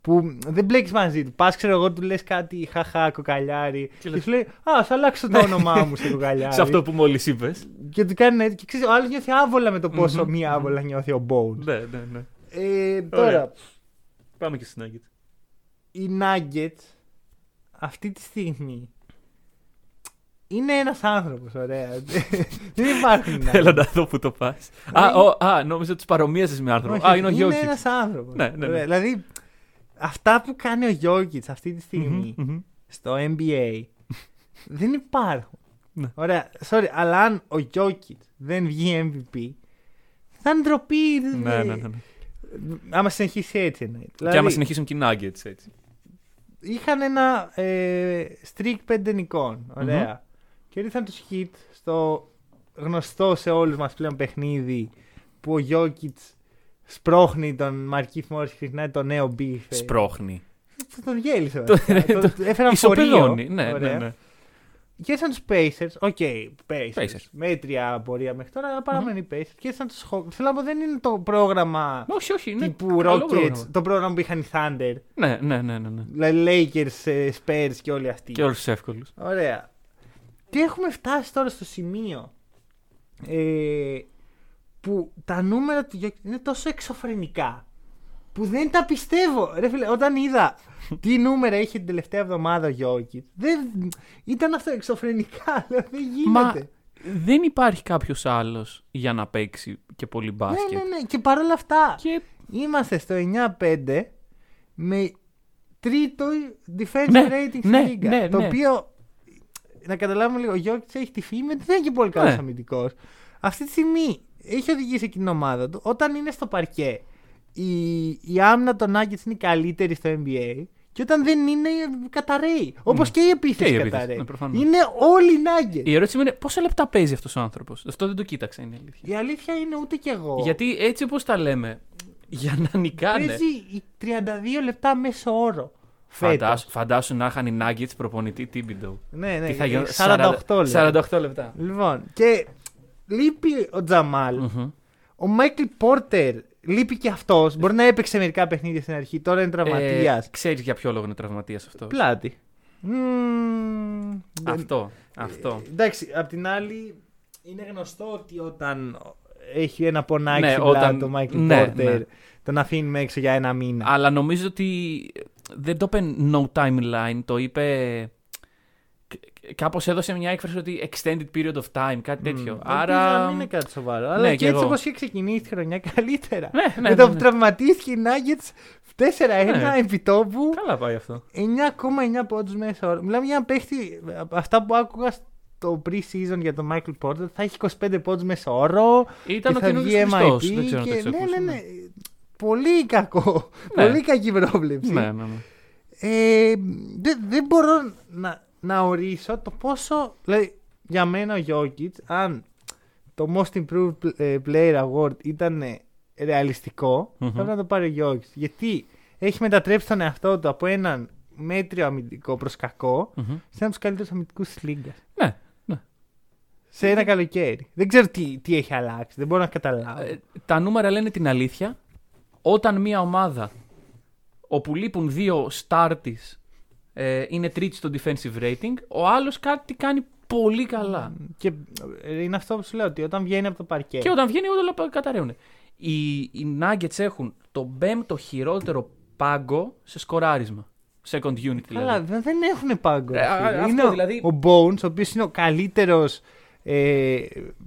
που δεν μπλέκεις μαζί του. Πας, ξέρω εγώ, του λες κάτι χαχά, κοκαλιάρι. Και Και, λες- σου λέει Α, θα αλλάξω το όνομά μου σε κοκαλιάρι. Σε αυτό που μόλις είπες. Και του κάνει έτσι. Και ξέρεις, ο άλλος νιώθει άβολα με το πόσο Μμμ. μία άβολα νιώθει ο Bones. ναι, ναι, ναι. Ε, τώρα, Ωραία. Πάμε και στην Nuggets. οι Nuggets αυτή τη στιγμή είναι ένας άνθρωπος, ωραία. δεν υπάρχουν. Nuggets. Έλα να δω που το πας. Α, Είναι- ο- α, νόμιζα ότι τους παρομοίαζες με άνθρωπο. Α, είναι ο Γιώργη. ένας άνθρωπος. Ναι, ναι, ναι. Δηλαδή, αυτά που κάνει ο Γιώργης αυτή τη στιγμή στο NBA δεν υπάρχουν. Ναι. Ωραία, sorry, αλλά αν ο Γιώργης δεν βγει MVP, θα είναι ντροπή. Ναι, ναι, ναι. ναι. Άμα συνεχίσει έτσι εννοείται. Και άμα συνεχίσουν και οι Nuggets έτσι. είχαν ένα ε, streak πέντε νικών. Ωραία. Και ήρθαν τους Heat στο γνωστό σε όλους μας πλέον παιχνίδι που ο Γιόκιτς σπρώχνει τον Μαρκίφ Μόρις και ξεκινάει το νέο beef. ε. Σπρώχνει. Τον διέλυσε. Το- βασικά. Τον- Έφεραν φορείο. Ισοπεδώνει. Ναι, ναι, Ωραία. ναι. Και ήρθαν τους Pacers. OK, Pacers. Pacers. Μέτρια πορεία μέχρι τώρα, αλλά παραμένει οι Pacers. Και ήρθαν τους Hawks. Θέλω να πω δεν είναι το πρόγραμμα Όχι, όχι. Είναι τύπου καλό Rockets, πρόγραμμα. το πρόγραμμα που είχαν οι Thunder. Ναι, ναι, ναι, ναι. ναι. Δηλαδή Lakers, ε, Spurs και όλοι αυτοί. Και όλους τους εύκολους. Ωραία. Και έχουμε φτάσει τώρα στο σημείο ε, που τα νούμερα του Jokic είναι τόσο εξωφρενικά που δεν τα πιστεύω. Ρε φίλε, όταν είδα τι νούμερα είχε την τελευταία εβδομάδα ο Jokic, δεν, ήταν αυτό εξωφρενικά. Λέω, δεν Μα γίνεται. δεν υπάρχει κάποιος άλλος για να παίξει και πολύ ναι, μπάσκετ. ναι, ναι. Και παρόλα αυτά Και είμαστε στο 9-5 με τρίτο defensive Ναι, rating στη ναι, λίγα. ναι, το ναι. οποίο να καταλάβουμε λίγο, ο Γιώργης έχει τη φήμη ότι δεν είναι και πολύ καλός Ναι. αμυντικός. Αυτή τη στιγμή έχει οδηγήσει εκείνη την ομάδα του. Όταν είναι στο παρκέ, η, η άμυνα των Nuggets είναι η καλύτερη στο NBA και όταν δεν είναι καταραίει. Όπως και η Και επίθεση η επίθεση, καταραίει. ναι, προφανώς. είναι όλοι οι Nuggets. Η ερώτηση μου είναι πόσα λεπτά παίζει αυτός ο άνθρωπος; Αυτό δεν το κοίταξα, είναι η αλήθεια. Η αλήθεια είναι ούτε κι εγώ. Γιατί έτσι όπως τα λέμε, για να νικάνε. Παίζει 32 λεπτά μέσω όρο. Φέτος. Φαντάσου, φαντάσου να είχαν οι Nuggets προπονητή Τίμπιντο. Ναι, ναι, Τι θα γινόταν. 48 λεπτά. 48 λεπτά. Λοιπόν, και λείπει ο τζαμαλ Μμμ. Ο Μάικλ Πόρτερ λείπει και αυτός. Μπορεί να έπαιξε μερικά παιχνίδια στην αρχή. Τώρα είναι τραυματίας. Ε, ξέρεις για ποιο λόγο είναι τραυματίας αυτός. Πλάτη. Μμμ, δεν- Αυτό. Αυτό. Εντάξει, απ' την άλλη είναι γνωστό ότι όταν έχει ένα πονάκι Ναι, στην πλάτη όταν- το Μάικλ ναι, Πόρτερ, ναι. τον αφήνουμε έξω για ένα μήνα. Αλλά νομίζω ότι δεν το είπε no timeline, το είπε. Κάπως έδωσε μια έκφραση ότι extended period of time, κάτι τέτοιο. Ελπίζω Άρα. να μην είναι κάτι σοβαρό. Αλλά Ναι, και κι έτσι εγώ. όπως είχε ξεκινήσει τη χρονιά καλύτερα. Ναι, ναι, Με το ναι, που ναι. τραυματίστηκε η Nuggets 4-1 Ναι. επιτόπου. Καλά πάει αυτό. 9,9 πόντους μέσα όρο. Μιλάμε για ένα παίχτη. από Αυτά που άκουγα στο pre-season για τον Michael Porter θα έχει 25 πόντους μέσα όρο. Ήταν και ο θα καινούργιος βγει Χριστός. MIP. Δεν ξέρω αν το και... έχεις ναι, ακούσει, ναι, ναι. Πολύ κακό. Ναι. Πολύ κακή πρόβλεψη. Ναι, ναι, ναι. Ε, δεν, δεν μπορώ να, να ορίσω το πόσο. Δηλαδή, για μένα ο Jokic, αν το Most Improved ε, Player Award ήταν ε, ρεαλιστικό, Μμμ. θα έπρεπε να το πάρει ο Jokic. Γιατί έχει μετατρέψει τον εαυτό του από έναν μέτριο αμυντικό προς κακό Μμμ. σε ένα από τους καλύτερους αμυντικούς της Λίγκας. Ναι, ναι. Σε ένα καλοκαίρι. Δεν ξέρω τι, τι έχει αλλάξει. Δεν μπορώ να καταλάβω. Ε, τα νούμερα λένε την αλήθεια. Όταν μια ομάδα όπου λείπουν δύο star της, ε, είναι τρίτης στο defensive rating, ο άλλος κάτι κάνει πολύ καλά. Και ε, είναι αυτό που σου λέω ότι όταν βγαίνει από το παρκέ. Και όταν βγαίνει όλα καταραίουν. Οι, οι Nuggets έχουν το πέμπτο χειρότερο πάγκο σε σκοράρισμα. Second unit δηλαδή. Καλά, δεν, δεν έχουν πάγκο. Ε, α, φίλε. αυτό είναι ο- δηλαδή- ο Bones, ο οποίος είναι ο καλύτερος ε,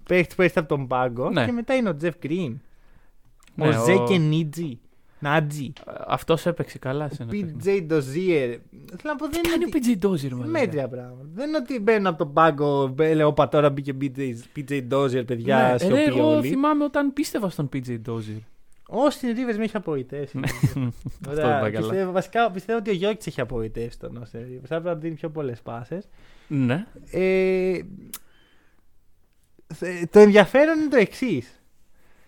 παίχτης που έρχεται από τον πάγκο. Ναι. Και μετά είναι ο Jeff Green. Ναι, ο ο- Ζέκε Νίτζι. Νάτζι. Αυτός έπαιξε καλά σε ένα παιχνίδι. PJ Dozier. Θέλω να πω δεν Τι κάνει ο είναι. PJ Dozier, ότι- μάλλον. Μέτρια πράγματα. Δεν είναι ότι μπαίνουν από τον πάγκο. μπε- Λέω, όπα τώρα μπήκε PJ, PJ Dozier, παιδιά. Ναι, ρε, σιωπή εγώ όλοι. θυμάμαι όταν πίστευα στον PJ Dozier. Ο Austin Rivers με έχει απογοητεύσει. Ναι. Αυτό Ωραία, δεν πάει καλά. πιστεύω, βασικά πιστεύω ότι ο Γιώκη έχει απογοητεύσει τον Austin Rivers. Θα έπρεπε να δίνει πιο πολλές πάσες. Ναι. Ε, θε- το ενδιαφέρον είναι το εξής.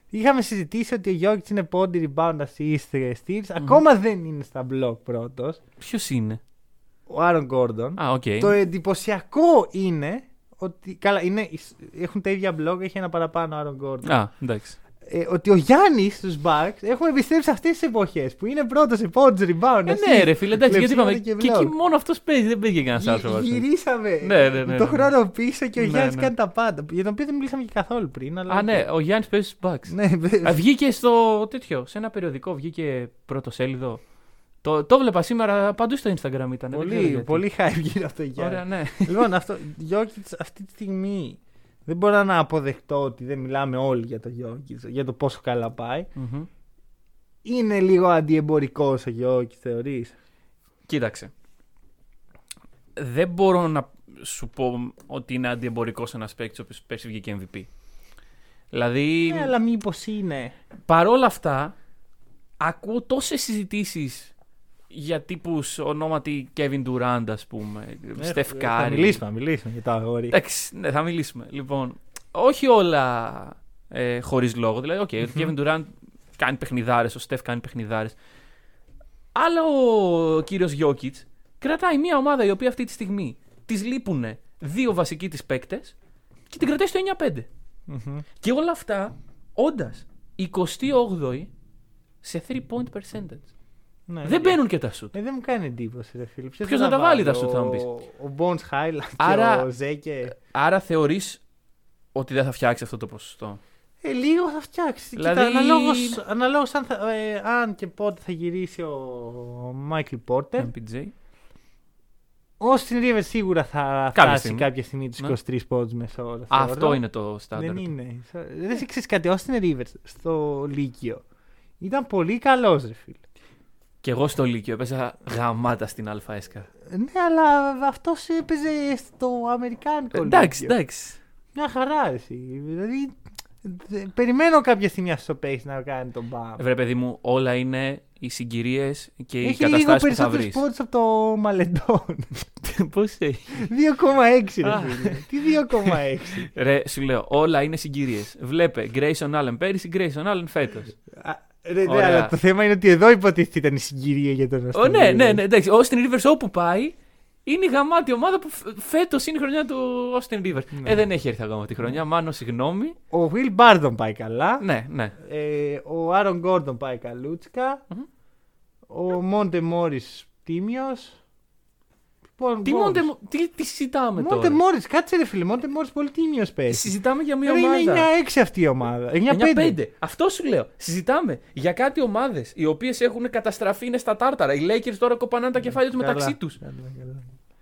Είχαμε συζητήσει ότι ο Γιώργης είναι πόντι, rebound, assist, ε, steals. Ακόμα δεν είναι στα block πρώτος. Ποιος είναι; Ο Άρον Γκόρντον. Α, οκ. Το εντυπωσιακό είναι ότι. Καλά, είναι, έχουν τα ίδια block, έχει ένα παραπάνω ο Άρον Γκόρντον. Α, εντάξει. Ε, ότι ο Γιάννης στους Bucks έχουν επιστρέψει αυτές τις εποχές που είναι πρώτος σε πόντους, rebound. Ε, assist, ναι, ρε φίλε, εντάξει, γιατί κλεψίματα είπαμε. Και, block. εκεί μόνο αυτός παίζει, δεν παίζει κανένας Γυ- άλλο. Γυρίσαμε Ναι, ναι, ναι, το ναι. χρόνο πίσω και ο Ναι, Γιάννης ναι. κάνει τα πάντα. Για τον οποίο δεν μιλήσαμε και καθόλου πριν. Αλλά Α, ναι, οκ. ο Γιάννης παίζει στους Bucks. ναι, Α, βγήκε στο τέτοιο, σε ένα περιοδικό, βγήκε πρωτοσέλιδο. Το, το βλέπα σήμερα, παντού στο Instagram ήταν. δεν ξέρω πολύ, γιατί. πολύ hype γύρω από το Γιάννη. Ωραία, ναι. λοιπόν, αυτό, Γιώκητ αυτή τη στιγμή δεν μπορώ να αποδεχτώ ότι δεν μιλάμε όλοι για το Γιώκητ, για το πόσο καλά πάει. Μμμ. Είναι λίγο αντιεμπορικό ο Γιώκητ, θεωρείς; Κοίταξε. Δεν μπορώ να σου πω ότι είναι αντιεμπορικός ένας παίκτης ο οποίος πέρσι βγήκε MVP. Δηλαδή, Ναι, αλλά μήπως είναι. παρόλα αυτά, ακούω τόσες συζητήσεις για τύπους ονόματι Kevin Durant, ας πούμε, Steph Ε, Θα Curry. μιλήσουμε, θα μιλήσουμε για τα αγόρια. Εντάξει, ναι, θα μιλήσουμε. Λοιπόν, όχι όλα ε, χωρίς λόγο. Δηλαδή, οκ, ο Kevin Durant κάνει παιχνιδάρες, ο Steph κάνει παιχνιδάρες. Αλλά ο κύριος Γιόκιτς κρατάει μια ομάδα η οποία αυτή τη στιγμή της λείπουν δύο βασικοί της παίκτες και την κρατάει στο 9-5. Μμμ. Και όλα αυτά όντας 28η σε 3-point percentage. Ναι, Δεν ναι. μπαίνουν και τα σουτ. Ε, δεν μου κάνει εντύπωση, ρε φίλε. Ποιος να τα βάλει τα σουτ, θα μου πεις; Ο, ο Bones Highland Άρα- και ο Ζέκε. Άρα θεωρείς ότι δεν θα φτιάξει αυτό το ποσοστό; Ε, λίγο θα φτιάξει. Δηλαδή- Κοίτα, αναλόγως, αναλόγως αν, θα, ε, αν και πότε θα γυρίσει ο Μάικλ Πόρτερ. MPJ. Ο Austin Rivers σίγουρα θα Κάποια φτάσει στιγμή. κάποια στιγμή τους Ναι. 23 πόντους μέσα ώρα. Α, αυτό είναι το στάνταρ. Δεν είναι. Δεν ξέρεις κάτι. Ο Austin Rivers στο Λύκειο ήταν πολύ καλός, ρε φίλε. Και εγώ στο Λύκειο έπαιζα γαμάτα στην ΑΕΣΚΑ. Ναι, αλλά αυτός έπαιζε στο Αμερικάνικο Εντάξει, Λύκειο. εντάξει. Μια χαρά, ρε, εσύ. Δηλαδή δε- περιμένω κάποια στιγμή αυτό το παίχτη να κάνει τον μπαμ. Βρε, παιδί μου, όλα είναι οι συγκυρίες και οι Έχει λίγο καταστάσεις που θα περισσότερου βρεις. πόντου από το Μαλεντόν. Πώς έχει; 2,6 ρε Α. φίλε. Τι 2,6. Ρε, σου λέω, όλα είναι συγκυρίες. Βλέπε Grayson Allen πέρυσι, Grayson Allen φέτος. Α, Ρε, ναι, Ωραία. αλλά το θέμα είναι ότι εδώ υποτίθεται ήταν η συγκυρία για τον Ω, Austin ναι, ναι, Rivers. ναι, εντάξει. Ο Austin Rivers όπου πάει είναι η γαμάτη ομάδα που φέτος είναι η χρονιά του Austin Rivers. Ναι. Ε, δεν έχει έρθει ακόμα τη χρονιά. Μάνο, συγγνώμη. Ο Will Barton πάει καλά. Ναι, ναι. Ε, ο Άρον Γκόρντον πάει καλούτσικα. Μμμ. Ο Μόντε Μόρι τίμιο. Τι, Μοντε, τι, τι συζητάμε Μόντε τώρα; Μόρι, κάτσε ρε φίλε. Μόντε Μόρι πολύ τίμιος παίζει. Συζητάμε για μια Ρε, Είναι ομάδα. 9-6 αυτή η ομάδα. 9-5. 9-5. Αυτό σου λέω. Συζητάμε για κάτι ομάδες οι οποίες έχουν καταστραφεί, είναι στα τάρταρα. Οι Lakers τώρα κοπανάνε τα κεφάλια τους μεταξύ τους.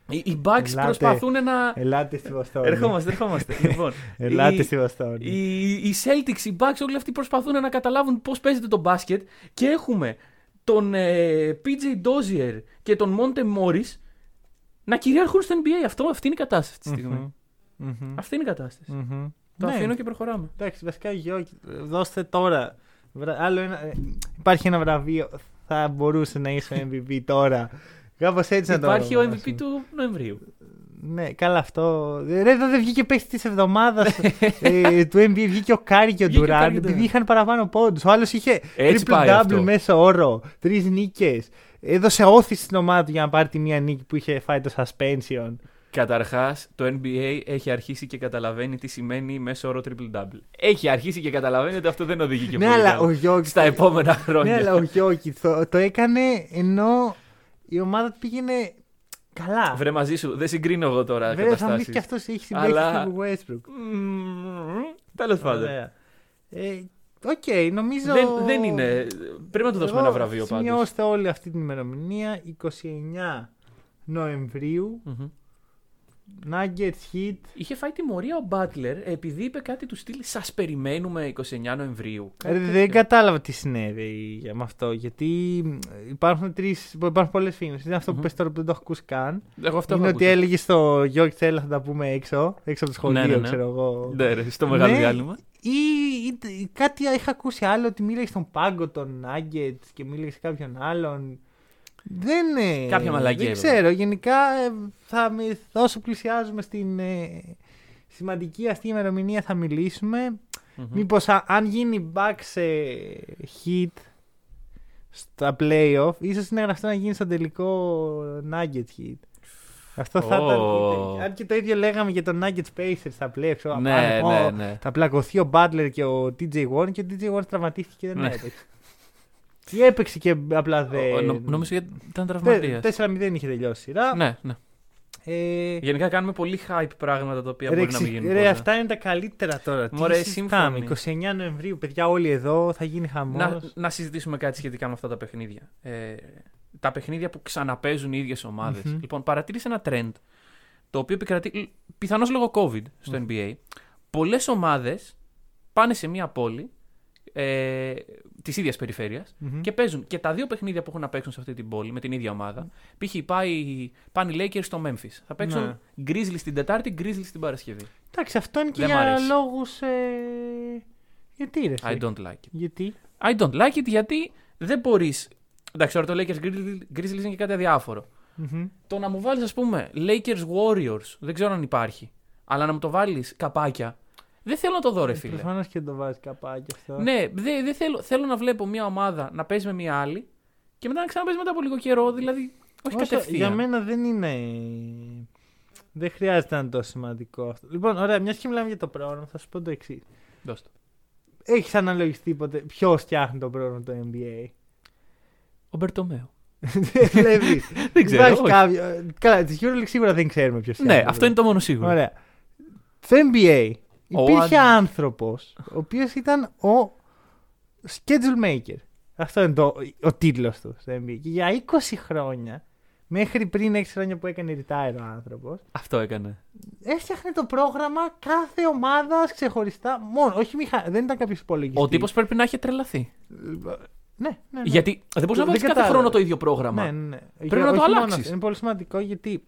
Οι, οι Bucks Ελάτε. προσπαθούν να. Ελάτε στη Βοστόνη. Ερχόμαστε, ερχόμαστε. λοιπόν, Ελάτε οι- στη Βοστόνη. Οι, οι Celtics, οι Bucks, όλοι αυτοί προσπαθούν να καταλάβουν πώς παίζεται το μπάσκετ και έχουμε τον ε, PJ Dozier και τον Monte Morris να κυριαρχούν στο NBA. Αυτό, αυτή είναι η κατάσταση αυτή τη στιγμή. Μμμ. Μμμ. Αυτή είναι η κατάσταση. Μμμ. Το Ναι. αφήνω και προχωράμε. Εντάξει, βασικά Γιόκιτς, δώστε τώρα. Βρα- Άλλο ένα, ε, υπάρχει ένα βραβείο. Θα μπορούσε να είσαι ο MVP τώρα. Κάπως έτσι να το Υπάρχει ο ονομάσουμε. MVP του Νοεμβρίου. Ναι, καλά αυτό. Ρε, εδώ δεν βγήκε παίχτης της εβδομάδας ε, του NBA. Βγήκε ο Κάρι και ο Βγήκε ο Ντουράντ Κάρι και ο επειδή Ντουράντ. είχαν παραπάνω πόντους. Ο άλλος είχε Έτσι πάει triple double αυτό. μέσο όρο. Τρεις νίκες. Έδωσε όθηση στην ομάδα του για να πάρει τη μία νίκη που είχε φάει το suspension. Καταρχάς, το NBA έχει αρχίσει και καταλαβαίνει τι σημαίνει μέσω όρο triple double. Έχει αρχίσει και καταλαβαίνει ότι αυτό δεν οδηγεί και Ναι, πολύ αλλά καλά. ο Γιώκη. Στα επόμενα χρόνια. Ναι, αλλά ο Γιώκη το, το έκανε ενώ η ομάδα του πήγαινε καλά. Βρε μαζί σου, δεν συγκρίνω εγώ τώρα Βέβαια θα μου καταστάσεις. πει και αυτός έχει συμπέξει Αλλά- του Westbrook. Τέλος πάντων. Ωραία. Ε, Οκ, νομίζω. Δεν, δεν είναι. Πρέπει να του δώσουμε Εγώ ένα βραβείο πάντως. Σημειώστε όλη αυτή την ημερομηνία. 29 Νοεμβρίου. Nuggets Heat. Είχε φάει τιμωρία ο Μπάτλερ επειδή είπε κάτι του στυλ Σας περιμένουμε 29 Νοεμβρίου. Ε, Κάτι δεν τέτοιο. κατάλαβα τι συνέβη με αυτό. Γιατί υπάρχουν, τρεις, υπάρχουν πολλές φήμες. Είναι αυτό που Μμμ. πες τώρα που δεν το έχω ακούσει καν. Εγώ αυτό είναι έχω ότι ακούσει. έλεγε στο Γιόκιτς έλα θα τα πούμε έξω. Έξω από το σχολείο, Ναι, ναι, ναι. ξέρω εγώ. Ναι, ρε, στο μεγάλο Ναι, διάλειμμα. Ή, ή- κάτι είχα ακούσει άλλο ότι μίλαγε στον πάγκο των Nuggets και μίλαγε σε κάποιον άλλον. Δεν είναι. Κάποια μαλακία, Δεν βέβαια. ξέρω. Γενικά ε, θα, με- όσο πλησιάζουμε στην ε, σημαντική αυτή ημερομηνία θα μιλήσουμε. Μμμ. Μήπως α- αν γίνει back σε hit στα playoff, ίσως είναι γραφτό να γίνει στο τελικό Nuggets hit. Αυτό θα Ω. ήταν. Αν και το ίδιο λέγαμε για τον Nuggets Pacers στα playoff. ξέρω, Ναι, πάνω, ναι, «Ω, ναι. Θα πλακωθεί ο Butler και ο TJ Warren και ο TJ Warren τραυματίστηκε και δεν Ναι. έπαιξε. Ή έπαιξε και απλά δεν. Ο- νο- Νομίζω ότι ήταν Τε- τραυματίας. 4-0 είχε τελειώσει η σειρά. Ναι, ναι. Ε, Γενικά κάνουμε πολύ hype πράγματα τα οποία Ρε, μπορεί να μην ξυ- γίνουν. ρε, ποτέ. αυτά είναι τα καλύτερα τώρα. Τι Μωρέ, συζητάμε. σύμφωνοι. 29 Νοεμβρίου, παιδιά, όλοι εδώ θα γίνει χαμός. Να, να συζητήσουμε κάτι σχετικά με αυτά τα παιχνίδια. Ε, τα παιχνίδια που ξαναπέζουν οι ίδιες ομάδες. Μμμ. Λοιπόν, παρατήρησε ένα trend το οποίο επικρατεί πιθανώς λόγω COVID στο NBA. Πολλές ομάδες πάνε σε μία πόλη ε, της ίδιας περιφέρειας Μμμ. και παίζουν και τα δύο παιχνίδια που έχουν να παίξουν σε αυτή την πόλη με την ίδια ομάδα. Π.χ. πάει, πάνε οι Lakers στο Memphis. Θα παίξουν Ναι. Grizzlies την Τετάρτη, Grizzlies την Παρασκευή. Εντάξει, αυτό είναι και Δεν μ' για αρέσει. λόγους. Ε... Γιατί ρε. I εσύ; don't like it. Γιατί; I don't like it γιατί δεν μπορείς. Εντάξει, τώρα το Lakers Grizzlies Grizzlies είναι και κάτι αδιάφορο. Μμμ. Το να μου βάλεις, ας πούμε, Lakers Warriors, δεν ξέρω αν υπάρχει. Αλλά να μου το βάλεις καπάκια, δεν θέλω να το δω, ρε φίλε. Προφανώς και το βάζεις καπάκι αυτό. Ναι, δεν δεν θέλω, θέλω να βλέπω μια ομάδα να παίζει με μια άλλη και μετά να ξαναπέζει μετά από λίγο καιρό, δηλαδή. Όχι Όσο- κατευθείαν. για μένα δεν είναι. Δεν χρειάζεται να είναι τόσο σημαντικό αυτό. Λοιπόν, ωραία, μιας και μιλάμε για το πρόγραμμα, θα σου πω το εξής. Δώσ' το. Έχεις αναλογιστεί ποτέ ποιος φτιάχνει το πρόγραμμα του NBA. Ο Μπερτομέο. δηλαδή, Δεν ξέρω. υπάρχει όχι. κάποιο. ε, Καλά, της EuroLeague σίγουρα δεν ξέρουμε ποιος Ναι, αυτό είναι το μόνο σίγουρο. Ωραία. Στο NBA Ο υπήρχε αν- άνθρωπος ο οποίος ήταν ο schedule maker. Αυτό είναι το, ο τίτλος του στο NBA. Και για 20 χρόνια, μέχρι πριν 6 χρόνια που έκανε retire ο άνθρωπος, Αυτό έκανε. έφτιαχνε το πρόγραμμα κάθε ομάδας ξεχωριστά. Μόνο, όχι μηχα... δεν ήταν κάποιος υπολογιστής. Ο τύπος πρέπει να έχει τρελαθεί. Ναι, ναι, ναι. Γιατί δεν μπορεί να Δεν βάλει κάθε κατάλαβα. χρόνο το ίδιο πρόγραμμα. Ναι, ναι, ναι. Πρέπει Για- να το όχι μόνο αλλάξεις. αυτό. Είναι πολύ σημαντικό γιατί.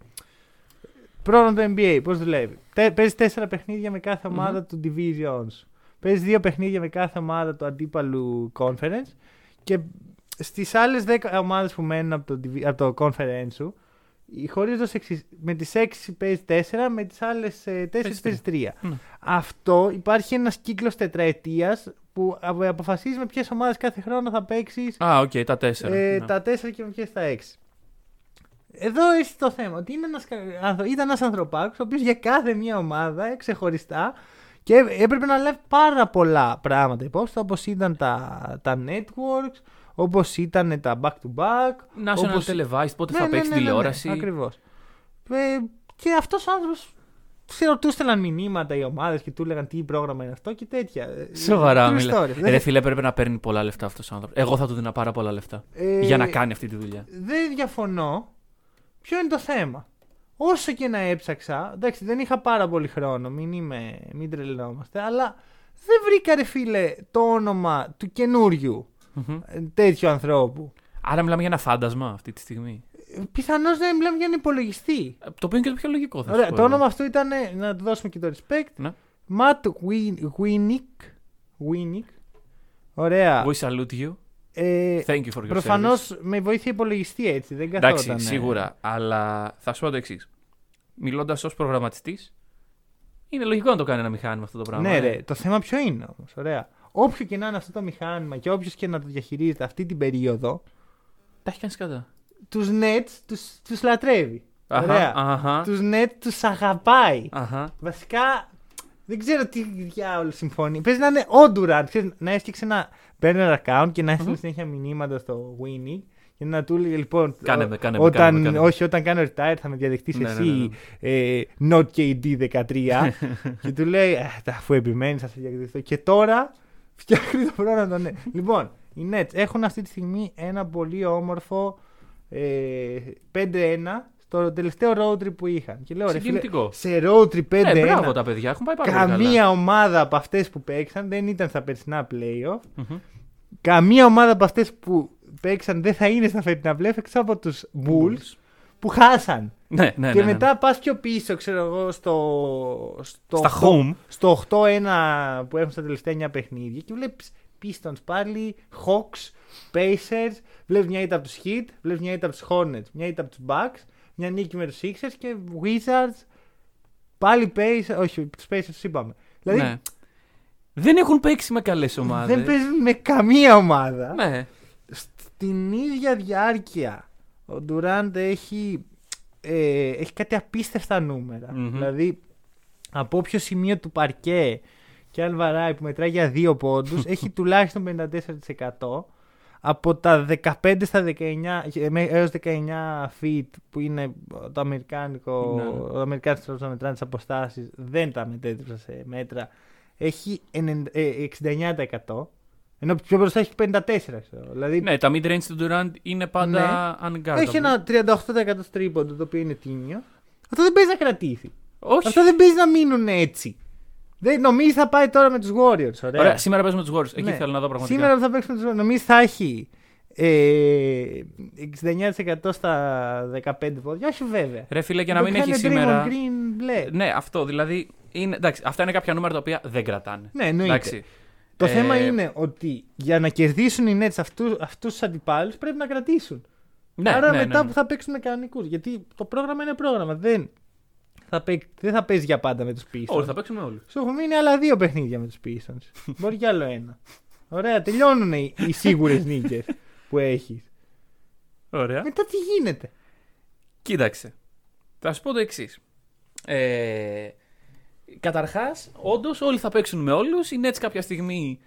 Πρόγραμμα του NBA, πώς δουλεύει. Τε, παίζει τέσσερα παιχνίδια με κάθε ομάδα του division σου. Παίζει δύο παιχνίδια με κάθε ομάδα του αντίπαλου conference και στις άλλες 10 ομάδες που μένουν από το, divi- από το conference σου, χωρίζονται ως εξής. Με τις 6 παίζει 4, με τις άλλες 4 Παίζεις παίζει 3. Ναι. Αυτό υπάρχει ένας κύκλος τετραετίας που απο- αποφασίζεις με ποιες ομάδες κάθε χρόνο θα παίξεις Α, οκ, τα τέσσερα. ε, Ναι. τα 4 και με ποιες τα 6. Εδώ έχει το θέμα ότι είναι ένας, κα- άνθρω- ήταν ένας ανθρωπάκος ο οποίος για κάθε μια ομάδα ε, ξεχωριστά και έπρεπε να λάβει πάρα πολλά πράγματα υπόψη όπως ήταν τα, τα networks, όπως ήταν τα back to back. National όπως- Televised, πότε Ναι, θα ναι, παίξει ναι, ναι, ναι, τηλεόραση. Ακριβώς. Ε, και αυτός ο άνθρωπος ξέρω, του έστελναν μηνύματα οι ομάδες και του έλεγαν τι πρόγραμμα είναι αυτό και τέτοια. Ε, Σοβαρά, true μιλά. story. Δεν- Ρε φίλε, πρέπει να παίρνει πολλά λεφτά αυτός ο άνθρωπος. Εγώ θα του δίνα πάρα πολλά λεφτά. ε, Για να κάνει αυτή τη δουλειά. Δεν διαφωνώ. Ποιο είναι το θέμα; Όσο και να έψαξα, εντάξει δεν είχα πάρα πολύ χρόνο, μην, είμαι, μην τρελνόμαστε, αλλά δεν βρήκα ρε φίλε το όνομα του καινούριου Μμμ. ε, τέτοιου ανθρώπου. Άρα μιλάμε για ένα φάντασμα αυτή τη στιγμή. Πιθανώς δεν μιλάμε για έναν υπολογιστή. Ε, Το οποίο είναι και το πιο λογικό. Θα σου Ωραία, πω το εγώ. όνομα αυτού ήταν, να του δώσουμε και το respect, Ναι. Matt Win- Winnick. Winnick. Ωραία. We salute you. Ε, Thank you for your Προφανώς service. με βοήθεια υπολογιστή έτσι, δεν καθόταν. Εντάξει, σίγουρα. Αλλά θα σου πω το εξής. Μιλώντας ως προγραμματιστής, είναι λογικό να το κάνει ένα μηχάνημα αυτό το πράγμα. Ναι, ε. ρε, το θέμα ποιο είναι όμως. Ωραία. Όποιο και να είναι αυτό το μηχάνημα και όποιος και να το διαχειρίζεται αυτή την περίοδο, Τα έχει κάνει κατά. τους Nets τους τους λατρεύει. Αχα, Ωραία. αχα, Τους Nets τους αγαπάει. αχα. Βασικά δεν ξέρω τι διάολο συμφωνεί. Παίζει να είναι ο Durant. Ξέρεις, να έσκυξε ένα burner account και να έστειλε Μμμ. συνέχεια μηνύματα στο Winnie και να του έλεγε λοιπόν. Κάνε ο- με, κάνε με, όταν, κάνε με, κάνε με. Όχι, όταν κάνω retire θα με διαδεχτείς Ναι, ναι, εσύ ναι, ε, not KD 13. και του λέει, «Ε, αφού επιμένεις, θα σε διαδεχτώ. Και τώρα φτιάχνει το πρόγραμμα των Nets. λοιπόν, οι Nets έχουν αυτή τη στιγμή ένα πολύ όμορφο ε, 5-1 στο τελευταίο road trip που είχαν. Και λέω, ρε φίλε, Συγκινητικό. σε road trip 5-1. Ε, μπράβο τα παιδιά, έχουν πάει πάρα πολύ καλά. Καμία ομάδα από αυτές που παίξαν δεν ήταν στα περσινά playoff. Μμμ. Καμία ομάδα από αυτές που παίξαν δεν θα είναι στα φετινά playoff έξω από τους Bulls που χάσαν. Ναι, ναι, και ναι, ναι. μετά πας πιο πίσω, ξέρω εγώ, στο. στο Στα 8 home. Στο 8-1 που έχουν στα τελευταία 9 παιχνίδια και βλέπεις Pistons πάλι, Hawks, Pacers. Βλέπεις μια ήττα από τους Heat, βλέπεις μια ήττα από τους Hornets, μια ήττα από τους Bucks, μια νίκη με τους Sixers και Wizards. Πάλι Pacers, όχι, τους Pacers του είπαμε. Δηλαδή Ναι. Δεν έχουν παίξει με καλές ομάδες. δεν παίζουν με καμία ομάδα. Ναι. Στην ίδια διάρκεια ο Ντουράντ έχει, ε, έχει κάτι απίστευτα νούμερα. Μμμ. Δηλαδή από όποιο σημείο του παρκέ και αν βαράει που μετράει για δύο πόντους έχει τουλάχιστον 54%. Από τα 15 στα 19 ε, με- έως 19 feet που είναι το αμερικάνικο, Ναι, ναι. ο αμερικάνικος τρόπος να μετράνε τις αποστάσεις δεν τα μετέτρεψα σε μέτρα έχει 90 ε, 69% ενώ πιο μπροστά έχει 54%. ξέρω. Δηλαδή Ναι, τα mid-range του Durant είναι πάντα unguardable. έχει ένα 38% τρίποντο το οποίο είναι τίμιο. Αυτό δεν παίζει να κρατήσει. Όχι. Αυτό δεν παίζει να μείνουν έτσι. Δεν, νομίζει θα πάει τώρα με τους Warriors. Ωραία. Ωραία, σήμερα παίζουμε τους Warriors. Εκεί Ναι. θέλω να δω πραγματικά. Σήμερα που θα παίξουμε τους Warriors, νομίζει θα έχει ε, 69% στα 15 πόδια. Όχι βέβαια. Ρε φίλε, και να Το μην κάνει έχει Draymond σήμερα. Green μπλε. Ναι, αυτό δηλαδή. Είναι, εντάξει, αυτά είναι κάποια νούμερα τα οποία δεν κρατάνε. Ναι, εννοείται. Εντάξει. Το Ε, θέμα είναι ότι για να κερδίσουν οι Nets αυτού τους αντιπάλους πρέπει να κρατήσουν. Ναι, Άρα ναι, μετά ναι. που θα παίξουν με κανονικούς. Γιατί το πρόγραμμα είναι πρόγραμμα. Δεν θα, παί- δεν θα παίζει για πάντα με τους Pistons. Όλοι θα παίξουμε όλοι. Σου έχουν μείνει άλλα δύο παιχνίδια με τους Pistons. Μπορεί κι άλλο ένα. Ωραία, τελειώνουν οι, οι σίγουρες νίκες που έχεις. Ωραία. Μετά τι γίνεται; Κοίταξε. Θα σου πω το εξής. Ε, Καταρχάς, όντως όλοι θα παίξουν με όλους. Οι Nets κάποια στιγμή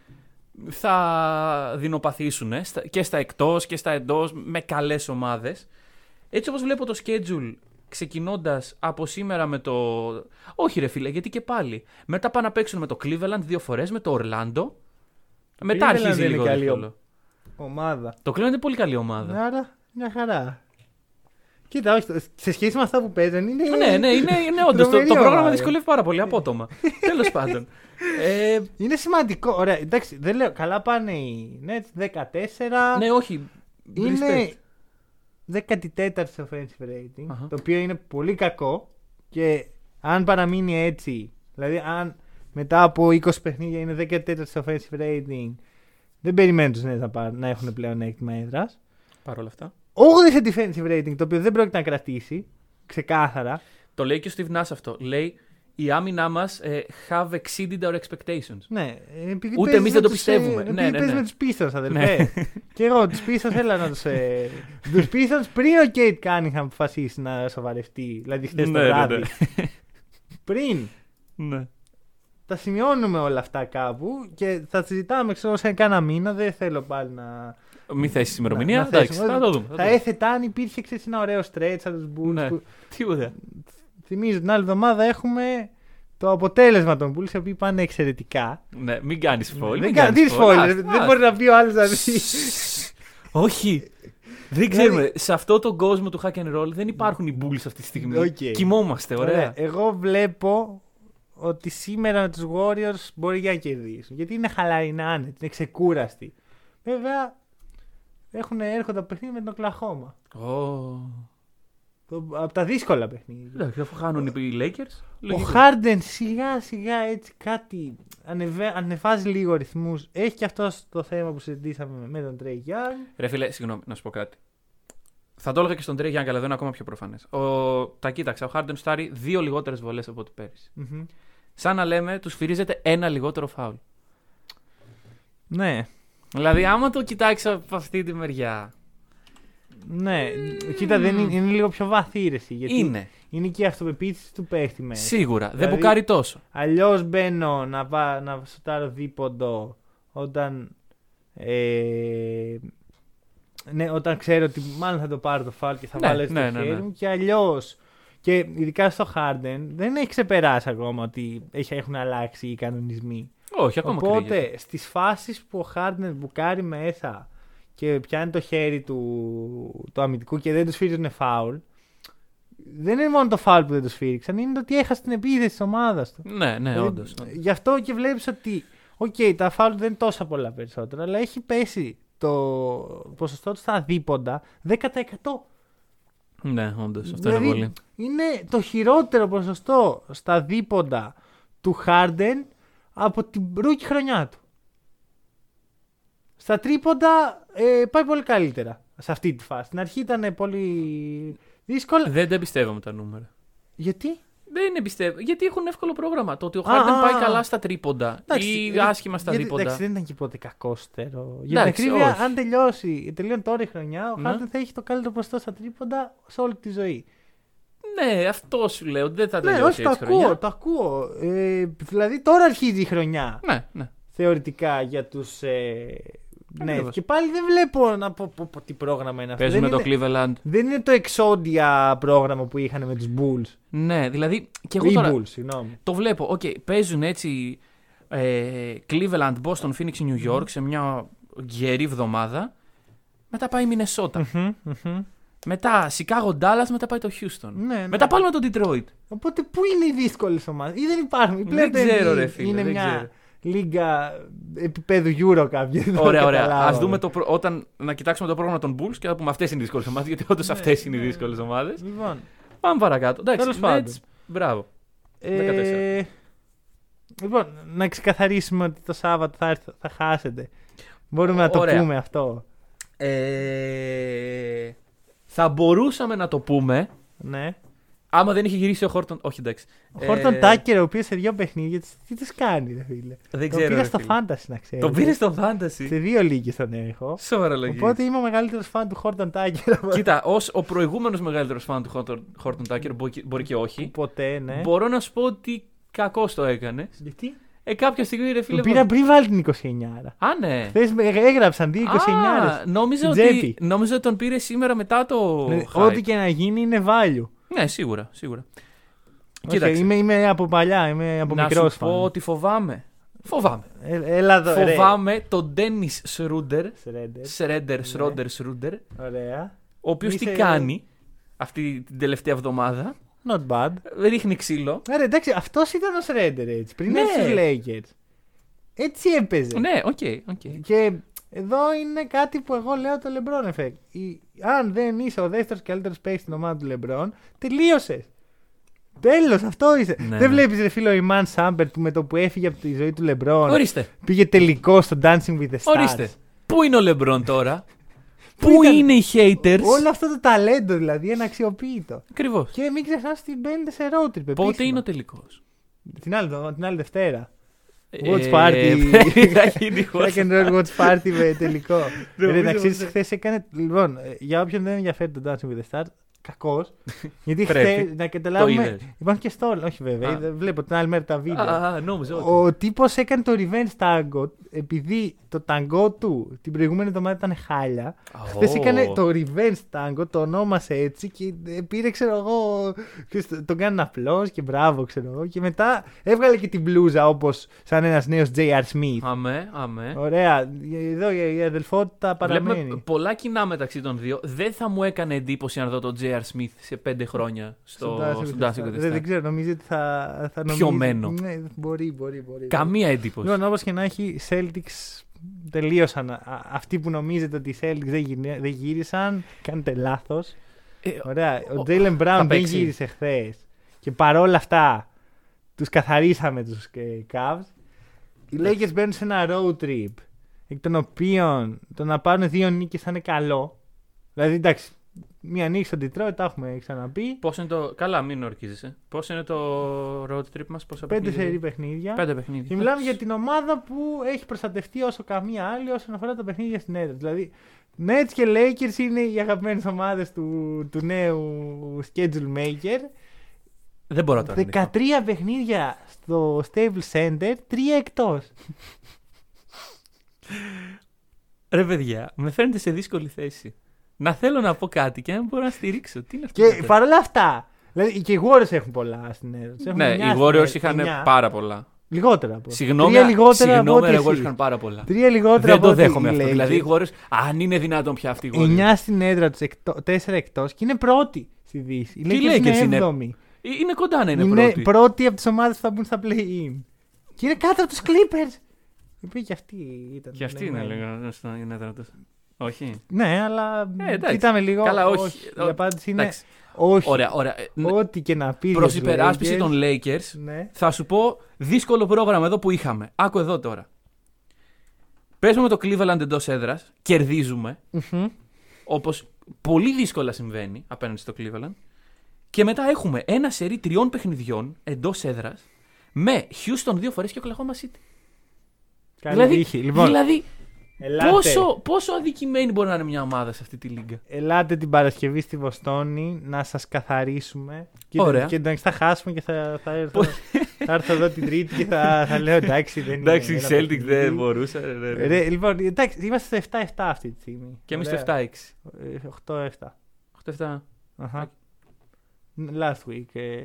θα δεινοπαθήσουν ε, στα- και στα εκτός και στα εντός με καλές ομάδες. Έτσι όπως βλέπω το schedule ξεκινώντας από σήμερα με το. Όχι, ρε φίλε, γιατί και πάλι. Μετά πάνε να παίξουν με το Cleveland δύο φορές, με το Orlando. Μετά Cleveland αρχίζει δεν είναι λίγο καλή δύσκολο. Ομάδα. Το Cleveland είναι πολύ καλή ομάδα. Άρα μια χαρά. Κοίτα, όχι, σε σχέση με αυτά που παίζουν είναι. Ναι, ναι, είναι, είναι όντως. Το, τρομερή το πρόγραμμα ομάδα. δυσκολεύει πάρα πολύ, απότομα. Τέλος πάντων. Ε, Είναι σημαντικό. Ωραία, εντάξει, δεν λέω. Καλά πάνε οι Nets 14. ναι, όχι. είναι respect. 14η offensive rating. Αχα. Το οποίο είναι πολύ κακό. Και αν παραμείνει έτσι, δηλαδή αν μετά από 20 παιχνίδια είναι 14 offensive rating. Δεν περιμένουν τους Nets να, πάρουν, να έχουν πλέον έκτημα έδρας. Παρ' όλα αυτά. 8 σε defensive rating, το οποίο δεν πρόκειται να κρατήσει. Ξεκάθαρα. Το λέει και ο Steve Nash αυτό. Λέει η άμυνά μας ε, have exceeded our expectations. Ναι, επειδή Ούτε παίζεις εμείς με δεν το τους, πιστεύουμε. ε, Ναι, επειδή ναι, παίζεις ναι. με τους Pistons, αδερφέ. και εγώ τους Pistons έλα να τους. Ε, τους Pistons πριν ο Kate Cunningham αποφασίσει να σοβαρευτεί. Δηλαδή χθες το Ναι, ναι, βράδυ. ναι. Πριν. ναι. Τα σημειώνουμε όλα αυτά κάπου και θα συζητάμε ξέρω, σε κάνα μήνα. Δεν θέλω πάλι να. Μη θέσεις να- ημερομηνία. να Εντάξει, θέσουμε. θα το δούμε. θα το Θα δούμε. έθετα αν υπήρχε ξέρεις, ένα ωραίο stretch από τους Bulls. Ναι. Που... Τίποτα. Θυμίζω την άλλη εβδομάδα έχουμε το αποτέλεσμα των Bulls οι οποίοι πάνε εξαιρετικά. Ναι, μην κάνεις spoil. δεν κάνω τι spoiler. Δεν μπορεί να πει ο άλλος να δει. Όχι. Δεν ξέρουμε. Σε αυτό τον κόσμο του hack and roll δεν υπάρχουν οι Bulls αυτή τη στιγμή. Οκ. Κοιμόμαστε, ωραία. Εγώ βλέπω ότι σήμερα με τους Warriors μπορεί για να κερδίσουν. Γιατί είναι χαλαροί, είναι άνετοι, είναι ξεκούραστοι. Βέβαια, έχουν, έρχονται από παιχνίδι με την Οκλαχώμα. Ω. Το, από τα δύσκολα παιχνίδια. Εντάξει, αφού χάνουν οι Lakers. Ο λογικό. Χάρντεν σιγά σιγά έτσι κάτι ανεβα... ανεβάζει λίγο ρυθμούς. Έχει και αυτό το θέμα που συζητήσαμε με τον Τρέι Young. Ρε φίλε, συγγνώμη, να σου πω κάτι. Θα το έλεγα και στον Τρέι Γιάνγκ, αλλά δεν είναι ακόμα πιο προφανές. Τα κοίταξα. Ο Χάρντεν στάρει δύο λιγότερες βολές από ό,τι πέρυσι. Μμμ. Σαν να λέμε, τους φυρίζεται ένα λιγότερο φάουλ. Ναι, Δηλαδή, άμα το κοιτάξεις από αυτή τη μεριά. Ναι. Κοίτα, δεν είναι, είναι λίγο πιο βαθύ η ρεση, Γιατί Είναι. είναι και η αυτοπεποίθηση του παίχτη μέσα. Σίγουρα. Δεν Δηλαδή- μπουκάρει τόσο. Αλλιώς μπαίνω να, βα... να σουτάρω δίποντο όταν. Ε... Ναι, όταν ξέρω ότι μάλλον θα το πάρω το φάουλ και θα Ναι, βάλω στο ναι, ναι, χέρι ναι. μου. Και αλλιώς. Και ειδικά στο Harden δεν έχει ξεπεράσει ακόμα ότι έχει, έχουν αλλάξει οι κανονισμοί. Όχι, ακόμα κρύβεται. Οπότε στις φάσεις που ο Harden μπουκάρει μέσα και πιάνει το χέρι του, του αμυντικού και δεν τους σφυρίζουν φάουλ. Δεν είναι μόνο το φάουλ που δεν τους σφύριξαν, είναι ότι έχασε την επίθεση της ομάδας του. Ναι, ναι, Δηλαδή, όντως. Γι' αυτό και βλέπεις ότι. Οκ, τα φάουλ δεν είναι τόσα πολλά περισσότερα, αλλά έχει πέσει το ποσοστό τους στα δίποντα 10%. Ναι, όντως. Αυτό Δηλαδή, είναι πολύ. Είναι το χειρότερο ποσοστό στα δίποντα του Harden από την rookie χρονιά του. Στα τρίποντα ε, πάει πολύ καλύτερα σε αυτή τη φάση. Στην αρχή ήταν πολύ δύσκολα. Δεν τα πιστεύω με τα νούμερα. Γιατί; Δεν είναι πιστεύω. Γιατί έχουν εύκολο πρόγραμμα. Το ότι ο Α, Χάρντεν α, πάει α. καλά στα τρίποντα ή ε, άσχημα στα γιατί- δίποντα. Εντάξει, δεν ήταν και ποτέ κακός σουτέρ. Για την Εντάξει, ακρίβεια, όχι. αν τελειώσει, τελειώνει τώρα η χρονιά, ο Ναι. Harden θα έχει το καλύτερο ποσοστό στα τρίποντα σε όλη τη ζωή. Ναι, αυτό σου λέω. Δεν θα Ναι, τελειώσει όχι, το έτσι ακούω, χρονιά. το ακούω. Ε, δηλαδή τώρα αρχίζει η χρονιά. Ναι, ναι. θεωρητικά για τους. Ε, ναι, Ακριβώς. και πάλι δεν βλέπω να πω, πω, πω τι πρόγραμμα είναι αυτό. Παίζουμε δεν, το είναι, Cleveland. δεν είναι το εξόντια πρόγραμμα που είχαν με τους Bulls. Ναι, δηλαδή. Και εγώ Ή τώρα Bulls, συγγνώμη. το βλέπω. Οκ, παίζουν έτσι ε, Cleveland, Boston, Phoenix, New York σε μια γερή εβδομάδα. Μετά πάει η Μινεσότα. Μμμ, μμμ. Μετά Chicago, Dallas, μετά πάει το Houston. Ναι, ναι. Μετά πάλι με το Detroit. Οπότε πού είναι οι δύσκολες ομάδες, ή δεν υπάρχουν. Η Δεν Play ξέρω, NBA ρε φίλε, Είναι δεν μια ξέρω. Λίγα επίπεδου Euro κάποια. δεν το Ωραία, ωραία. καταλάβαμε. Α δούμε το, προ- όταν, να κοιτάξουμε το πρόγραμμα των Bulls και να πούμε αυτές είναι οι δύσκολες ομάδες. Γιατί όντως Ναι, αυτές είναι οι ναι. δύσκολες ομάδες. Λοιπόν, Πάμε παρακάτω. Εντάξει, Τέλος πάντων. Nets, μπράβο. ε, λοιπόν, να ξεκαθαρίσουμε ότι το Σάββατο θα, έρθ- θα χάσετε. Μπορούμε να το Ωραία. πούμε αυτό. Ε, θα μπορούσαμε να το πούμε Ναι. Άμα δεν είχε γυρίσει ο Χόρτον. Όχι, εντάξει. Ο Χόρτον Ε, Τάκερ, ο οποίος σε δύο παιχνίδια, τι τους κάνει, ρε φίλε; Δεν Το ξέρω. πήρα ρε στο φίλε. Fantasy, να ξέρεις. Το πήρε στο Fantasy. Σε δύο λίγες τον έχω. Σοβαρά λογική. Οπότε είμαι ο μεγαλύτερος φαν του Χόρτον Τάκερ. Κοίτα, ως ο προηγούμενος μεγαλύτερος φαν του Χόρτον Τάκερ, μπορεί και- μπορεί και όχι, Ποτέ, ναι. μπορώ να σου πω ότι κακό το έκανε. Γιατί; Ε, κάποια στιγμή ρε φίλε. Τον πήρα πριν βάλει την 29. Α, ναι. Χθες έγραψαν δύο 29. Α, νόμιζα Στην ότι, τσέπη. νόμιζα ότι τον πήρε σήμερα μετά το. Ναι, hype. Ό,τι και να γίνει είναι value. Ναι, σίγουρα, σίγουρα. Όχι, Κοίταξε, είμαι, είμαι από παλιά, είμαι από να μικρός σου πω ότι φοβάμαι. Φοβάμαι. Έλα εδώ, ρε. Φοβάμαι τον Ντένι Σρούντερ, Σρέντερ. Σρέντερ, Σρόντερ, Σρούντερ, Ωραία. ο οποίος τι Είσαι- κάνει αυτή την τελευταία εβδομάδα; Not bad. Ρίχνει ξύλο. Άρα εντάξει, αυτός ήταν ο Σρέντερ έτσι. Πριν Ναι. έρθει στους Lakers. Έτσι έπαιζε. Ναι, οκ, οκ. Και εδώ είναι κάτι που εγώ λέω το LeBron effect. Η- αν δεν είσαι ο δεύτερος καλύτερος παίκτης στην ομάδα του LeBron, τελείωσες. Τέλος, αυτό είσαι. Ναι, Δεν ναι. βλέπεις, ρε φίλο, ο Iman Shumpert που με το που έφυγε από τη ζωή του Λεμπρόν Ορίστε. πήγε τελικό στο Dancing with the Stars. Ορίστε. Πού είναι ο Λεμπρόν τώρα; Πού Πού ήταν- είναι οι haters; Όλο αυτό το ταλέντο δηλαδή αναξιοποίητο. Ακριβώς. Και μην ξεχνάς ότι μπαίνετε σε road trip. Πότε επίσημα. είναι ο τελικός; Την άλλη, την άλλη Δευτέρα. Ε, Watch party. Θα γίνει Rock and roll watch party με τελικό. Δεν Ρε, να νομίζω ξέρει, χθες έκανε. Λοιπόν, ε, για όποιον δεν ενδιαφέρει το Dancing with the Stars, κακός. γιατί Πρέπει. χθε, να καταλάβουμε. είδες. Υπάρχουν και στο. Όχι βέβαια, Α. είδα- βλέπω την άλλη μέρα τα βίντεο. Α, νόμιζα ότι. Ο τύπος έκανε το revenge tango επειδή το tango του την προηγούμενη εβδομάδα ήταν χάλια. Χθες έκανε το revenge tango, το ονόμασε έτσι και ε, πήρε, ξέρω εγώ. ξέρεις, Τον κάνουν απλός και μπράβο, ξέρω εγώ. Και μετά έβγαλε και την μπλούζα όπως σαν ένας νέος J.R. Smith. Αμέ, αμέ. Ωραία. Εδώ η η αδελφότητα παραμένει. Βλέπουμε πολλά κοινά μεταξύ των δύο. Δεν θα μου έκανε εντύπωση αν δω τον J.R. Smith σε πέντε χρόνια στο, Dancing στο with the Dancing Stars. with the Δεν, δεν Stars. ξέρω, νομίζω ότι θα, θα νομίζει. Πιωμένο. Ναι, μπορεί, μπορεί, μπορεί. Καμία εντύπωση. Λοιπόν, όπως και να έχει, οι Celtics τελείωσαν. Α- Αυτοί που νομίζετε ότι οι Celtics δεν, γυρι- δεν γύρισαν, κάνετε λάθος. Ε, Ωραία. Ο ο- Jalen Brown θα δεν παίξει. γύρισε χθες. Και παρόλα αυτά, τους καθαρίσαμε τους Cavs. Οι Lakers μπαίνουν σε ένα road trip. Εκ των οποίων το να πάρουν δύο νίκες θα είναι καλό. Δηλαδή, εντάξει, μία νίκη στο Detroit, τα έχουμε ξαναπεί. Πώς είναι το. Καλά, μην ορκίζεσαι. Πώς είναι το road trip μας, πόσα Πέντε παιχνίδια; σερή παιχνίδια. Πέντε παιχνίδια. Και μιλάμε για την ομάδα που έχει προστατευτεί όσο καμία άλλη όσον αφορά τα παιχνίδια στην έδρα. Δηλαδή, Nets και Lakers είναι οι αγαπημένες ομάδες του, του νέου schedule maker. Δεν μπορώ τώρα. 13 παιχνίδια στο Stable Center, 3 εκτός. Ρε παιδιά, με φαίνεται σε δύσκολη θέση. Να θέλω να πω κάτι και να μην μπορώ να στηρίξω. Τι είναι αυτό. Και παρόλα αυτά, δηλαδή και οι Warriors έχουν πολλά στην έδρα. τους. Έχουν Ναι, εννιά οι στην Warriors έδρα, είχαν εννιά. πάρα πολλά. Λιγότερα από. Συγγνώμη, Τρία λιγότερα από συγγνώμη, ό,τι οι Warriors εσείς. είχαν πάρα πολλά. Τρία λιγότερα Δεν από το ό,τι δέχομαι οι αυτό. Lakers. Δηλαδή οι Warriors, αν είναι δυνατόν πια αυτοί οι Warriors. 9 στην έδρα τους, 4 εκτός και είναι πρώτη στη Δύση. Οι Και οι Lakers Lakers είναι είναι 7η. Ε, Είναι κοντά να είναι, Είναι πρώτοι. πρώτη από τις ομάδες που θα μπουν στα play-in. Και είναι κάτω από τους Clippers. Οι οποίοι και αυτοί ήταν. Και αυτή είναι λεγμένοι. λίγο στην έδρα τους. Όχι; Ναι, αλλά. Ε, εντάξει. Κοίταμε λίγο. Καλά, όχι. Η απάντηση είναι. Εντάξει. Όχι. Ωραία, ωραία. Ε, ναι, Ό,τι και να πει. Προς υπεράσπιση των Lakers, Ναι. θα σου πω δύσκολο πρόγραμμα εδώ που είχαμε. Άκου εδώ τώρα. Παίζουμε με το Cleveland εντός έδρας, κερδίζουμε, Μμμ. όπως πολύ δύσκολα συμβαίνει απέναντι στο Cleveland. Και μετά έχουμε ένα σερί τριών παιχνιδιών εντός έδρας με Houston δύο φορές και Oklahoma City. Καλή δηλαδή, τύχη. Λοιπόν, δηλαδή ελάτε, πόσο, πόσο αδικημένη μπορεί να είναι μια ομάδα σε αυτή τη λίγα; ελάτε την Παρασκευή στη Βοστόνη να σας καθαρίσουμε. Και, Ωραία. και εντάξει, θα χάσουμε και θα, θα, έρθω, θα έρθω εδώ την Τρίτη και θα, θα λέω εντάξει. Δεν Εντάξει, είναι οι ένα Celtics παιχνίδι. δεν μπορούσαν. ρε, ρε, ρε. Ρε, λοιπόν, εντάξει, είμαστε στο 7-7 αυτή τη στιγμή. Και εμείς Ωραία. το 7-6. Ε, 8-7. 8-7. Αχα. Last week. ε.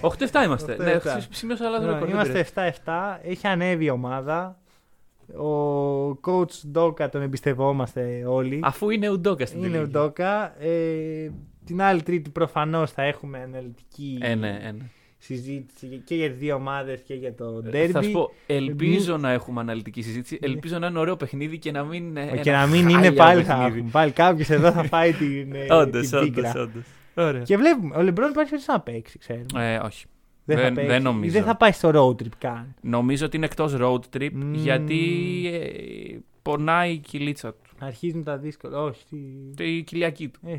8-7 είμαστε. 8-7. Ναι, έχω σημείωσα λάθο Λοιπόν, ρεκόρ. δεν Είμαστε πειράζει. 7-7. Έχει ανέβει η ομάδα. Ο coach Doka τον εμπιστευόμαστε όλοι. Αφού είναι ουντόκα στην Είναι ο τελική. Doka. Ε, την άλλη Τρίτη προφανώς θα έχουμε αναλυτική Ε, ναι, ε, ναι. συζήτηση και για τις δύο ομάδες και για το Ε, derby. Θα σου πω, ελπίζω να έχουμε αναλυτική συζήτηση. Ελπίζω να είναι ωραίο παιχνίδι και να μην είναι. Ε, ένα και να μην είναι χάλια πάλι θα παιχνίδι. έχουμε. Πάλι κάποιος εδώ θα φάει την, ε, Όντως, την όντως, πίκρα. όντως. Ωραία. Και βλέπουμε, ο Λεμπρόν υπάρχει περίπτωση να παίξει, ξέρουμε. Ε, όχι. Δεν, θα δεν- παίξεις. δεν Ή νομίζω. Δεν θα πάει στο road trip καν. Νομίζω ότι είναι εκτός road trip Μμμ. γιατί ε, πονάει η κυλίτσα του. Αρχίζουν τα δύσκολα. Όχι. Τι... Η κοιλιακή του. Ε,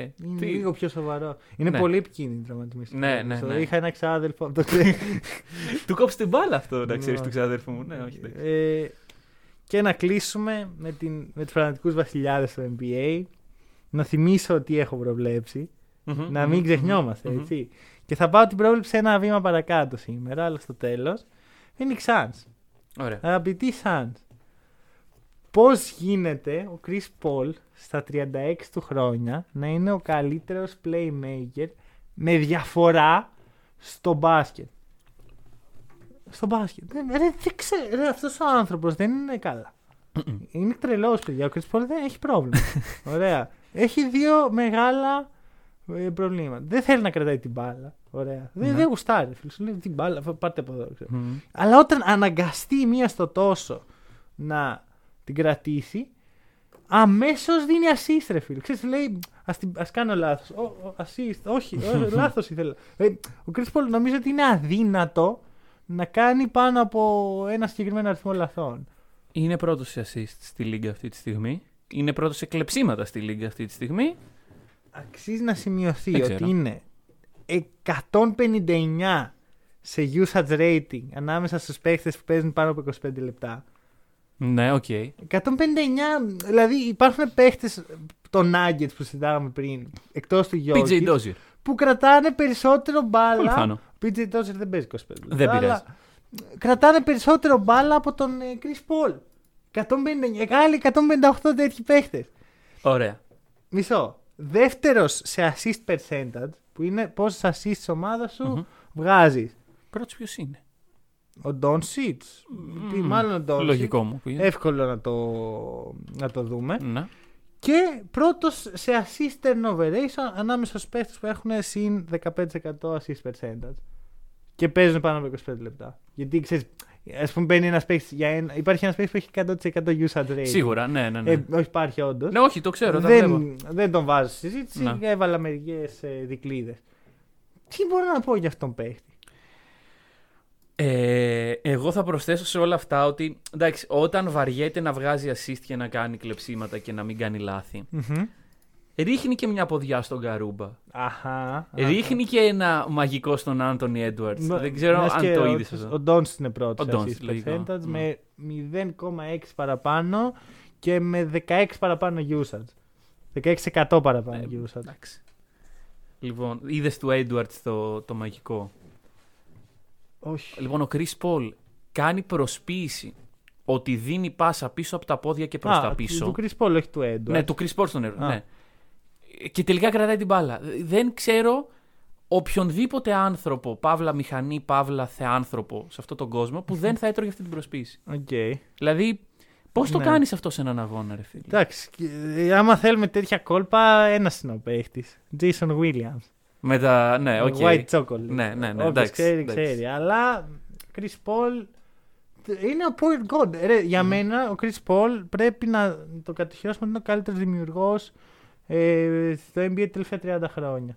Ε, είναι τι- λίγο πιο σοβαρό. Είναι Ναι. πολύ επικίνδυνη η τραυματισμή. Ναι, ναι, ναι. Είχα ένα ξάδελφο από το Του κόψει την μπάλα αυτό, να ξέρεις Ναι. του ξαδέρφου μου. Ναι, όχι. εντάξει. ε, και να κλείσουμε με, την, με τους φανατικούς βασιλιάδες του NBA. Να θυμίσω τι έχω προβλέψει. Μμμ, να μμμ, μην μμμ, ξεχνιόμαστε, μμμ. έτσι. Και θα πάω την πρόβλεψη ένα βήμα παρακάτω σήμερα, αλλά στο τέλος. Phoenix Suns. Ωραία. Αγαπητοί Suns. Πώς γίνεται ο Chris Paul στα 36 του χρόνια να είναι ο καλύτερος playmaker με διαφορά στο μπάσκετ; Στο μπάσκετ. Δεν, ρε, δεν ξέρω. Ρε, αυτός ο άνθρωπος δεν είναι καλά. Είναι τρελός, παιδιά. Ο Chris Paul δεν έχει πρόβλημα. Ωραία. Έχει δύο μεγάλα ε, προβλήματα. Δεν θέλει να κρατάει την μπάλα. Ωραία. Δεν, Ναι. δεν γουστάρει. Φίλε. Σου λέει την μπάλα, φα- πάρτε από εδώ. Ξέρω. Μμμ. Αλλά όταν αναγκαστεί μία στο τόσο να την κρατήσει, αμέσως δίνει assist, ρε φίλε. Ξέρεις, λέει, ας, την- ας κάνω λάθος. Ο, ο, assist, όχι, ο, λάθος ήθελα. Ε, ο Chris Paul νομίζω ότι είναι αδύνατο να κάνει πάνω από ένα συγκεκριμένο αριθμό λαθών. Είναι πρώτος σε assist στη λίγα αυτή τη στιγμή. Είναι πρώτος σε κλεψίματα στη λίγα αυτή τη στιγμή. Αξίζει να σημειωθεί Δεν ότι ξέρω. είναι 159 σε usage rating ανάμεσα στους παίχτες που παίζουν πάνω από 25 λεπτά. Ναι, οκ. 159, δηλαδή υπάρχουν παίχτες των Nuggets που συζητάγαμε πριν, εκτός του PJ Jokic, Dozier. που κρατάνε περισσότερο Πολύ μπάλα. φάνω. PJ Dozier δεν παίζει 25 λεπτά. Δεν αλλά πειράζει. Κρατάνε περισσότερο μπάλα από τον ε, Chris Paul. 159, άλλοι 158 τέτοιοι παίχτες. Ωραία. Μισό. Δεύτερος σε assist percentage, που είναι πόσες assist της ομάδας σου Μμμ. βγάζεις. Πρώτος ποιος είναι; Ο Don Seeds. Μμμ. Μάλλον ο Don Λογικό μου. που είναι. Εύκολο να το, να το δούμε. Ναι. Και πρώτος σε assist turnover ratio ανάμεσα στους παίχτες που έχουν συν 15% assist percentage. Και παίζουν πάνω από 25 λεπτά. Γιατί ξέρεις, ας πούμε, μπαίνει ένας παίχτη για ένα. Υπάρχει ένας παίχτη που έχει 100% usage rate. Σίγουρα, ναι, ναι. ναι. Ε, όχι, υπάρχει όντως. ναι, όχι, το ξέρω. Τα βλέπω. δεν, δεν τον βάζω στη συζήτηση. Να. Έβαλα μερικές ε, δικλείδες. Τι μπορώ να πω για αυτόν τον παίχτη. Ε, εγώ θα προσθέσω σε όλα αυτά ότι εντάξει, όταν βαριέται να βγάζει assist και να κάνει κλεψίματα και να μην κάνει λάθη, ρίχνει και μια ποδιά στον Καρούμπα. Αχά. Ρίχνει και ένα μαγικό στον Άντωνι Έντουαρτς. Δεν ξέρω αν το είδες αυτό. Ο Ντόντ είναι πρώτος. Ο Doncic, λογικό. percentage Ναι. με 0,6 παραπάνω και με 16 παραπάνω usage. 16% παραπάνω Ε, usage. εντάξει. Λοιπόν, είδες του Έντουαρτς το, το μαγικό; Όχι. Λοιπόν, ο Chris Paul κάνει προσποίηση ότι δίνει πάσα πίσω από τα πόδια και προς Α, τα πίσω. Του Chris Paul, όχι του Edwards. Ναι, του Chris Paul στον νερό. Α. Ναι. Και τελικά κρατάει την μπάλα. Δεν ξέρω οποιονδήποτε άνθρωπο, παύλα μηχανή, παύλα θεάνθρωπο σε αυτόν τον κόσμο που δεν θα έτρωγε αυτή την προσποίηση. Οκ. Δηλαδή, πώς το Ναι. κάνεις αυτό σε έναν αγώνα, ρε φίλε; Εντάξει. και, ε, Άμα θέλουμε τέτοια κόλπα, ένας είναι ο παίχτης. Jason Williams. Με τα. Ναι, οκ. White chocolate. Ναι, ναι, ναι, Όποιος εντάξει, ξέρει, εντάξει. ξέρει. Αλλά Chris Paul είναι ο point god. Ρε, για μένα ο Chris Paul πρέπει να το κατοχυρώσουμε ότι είναι ο καλύτερος δημιουργός ε, στο NBA τα τελευταία 30 χρόνια.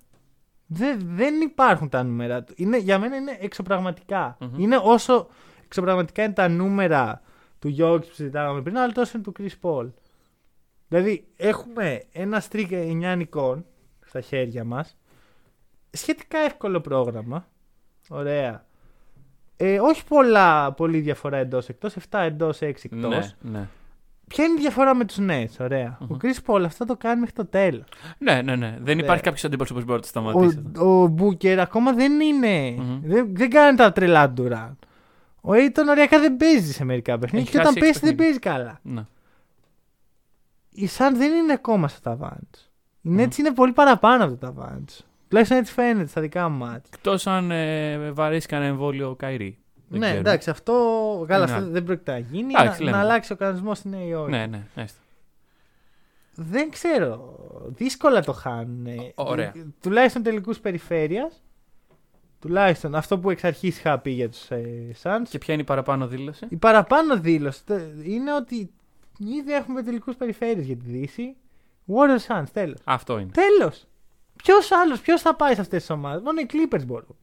Δεν, δεν υπάρχουν τα νούμερα του. Είναι, για μένα είναι εξωπραγματικά. Μμμ. Είναι όσο εξωπραγματικά είναι τα νούμερα του Jokic που συζητάγαμε πριν, αλλά τόσο είναι του Chris Paul. Δηλαδή, έχουμε ένα streak 9 νικών στα χέρια μας. Σχετικά εύκολο πρόγραμμα. Ωραία. Ε, όχι πολλά, πολύ διαφορά εντό εκτό. 7 εντός, 6 εκτός. Ναι, ναι. Ποια είναι η διαφορά με τους Nets, ωραία. Μμμ. Ο Chris Paul αυτό το κάνει μέχρι το τέλος. ναι, ναι, ναι. Δεν Ναι. υπάρχει κάποιος αντίπαλος που μπορεί να το σταματήσει. αυτό. Ο, ο Booker ακόμα δεν είναι. Μμμ. Δεν, δεν κάνει τα τρελά του Durant. Ο Aiton οριακά δεν παίζει σε μερικά παιχνίδια Έχει και όταν χάσει έξι παίζει δεν παιχνίδια. παίζει καλά. Ναι. Οι Suns δεν είναι ακόμα στο ταβάνι του. Οι Μμμ. Nets είναι πολύ παραπάνω από το ταβάνι του. Τουλάχιστον έτσι φαίνεται στα δικά μου μάτια. Εκτός αν ε, βαρέσει κανένα εμβόλιο ο Καϊρή. Δεν ναι, ξέρουμε. εντάξει, αυτό, καλά, Είναι αυτό άλλο. δεν πρόκειται να γίνει. Εντάξει, να, λέμε. να αλλάξει ο κανονισμός στη Νέα Υόρκη. Ναι, ναι, έστω. Δεν ξέρω. Δύσκολα το χάνουν. Ωραία. Τουλάχιστον τελικούς περιφέρειας. Τουλάχιστον αυτό που εξ αρχής είχα πει για τους ε, Suns. Και ποια είναι η παραπάνω δήλωση; Η παραπάνω δήλωση τε- είναι ότι ήδη έχουμε τελικούς περιφέρειες για τη Δύση. Warriors Suns, τέλος. Αυτό είναι. Τέλος. Ποιος άλλος, ποιος θα πάει σε αυτές τις ομάδες; Μόνο οι Clippers μπορούν.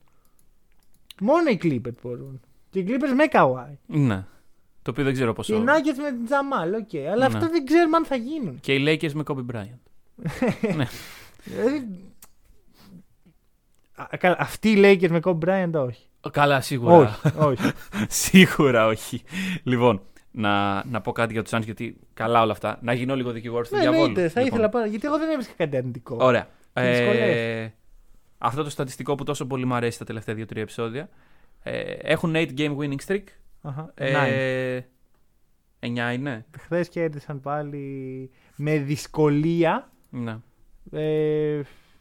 Μόνο οι Clippers μπορούν. Και οι Clippers με Kawhi. Ναι. Το οποίο δεν ξέρω Και πόσο. οι Nuggets με την Jamal, οκ. Αλλά Ναι. αυτό δεν ξέρουμε αν θα γίνουν. Και οι Lakers με Kobe Bryant. Δηλαδή. Α, καλά, Αυτοί οι Lakers με Kobe Bryant όχι. Καλά, σίγουρα. όχι, όχι. σίγουρα όχι. Λοιπόν, να, να πω κάτι για τους Suns γιατί καλά όλα αυτά. Να γίνω λίγο δικηγόρος του Ναι, διαβόλου. εννοείται, θα Λοιπόν, ήθελα πάρα. Γιατί εγώ δεν έβρισκα κάτι αρνητικό. Ωραία. Τι δυσκολεύει. Ε, αυτό το στατιστικό που τόσο πολύ μου αρέσει τα τελευταία 2-3 επεισόδια. Ε, έχουν 8 game winning streak. Αχα, Ε, 9 είναι. Χθες κέρδισαν πάλι με δυσκολία. Ναι. Ε,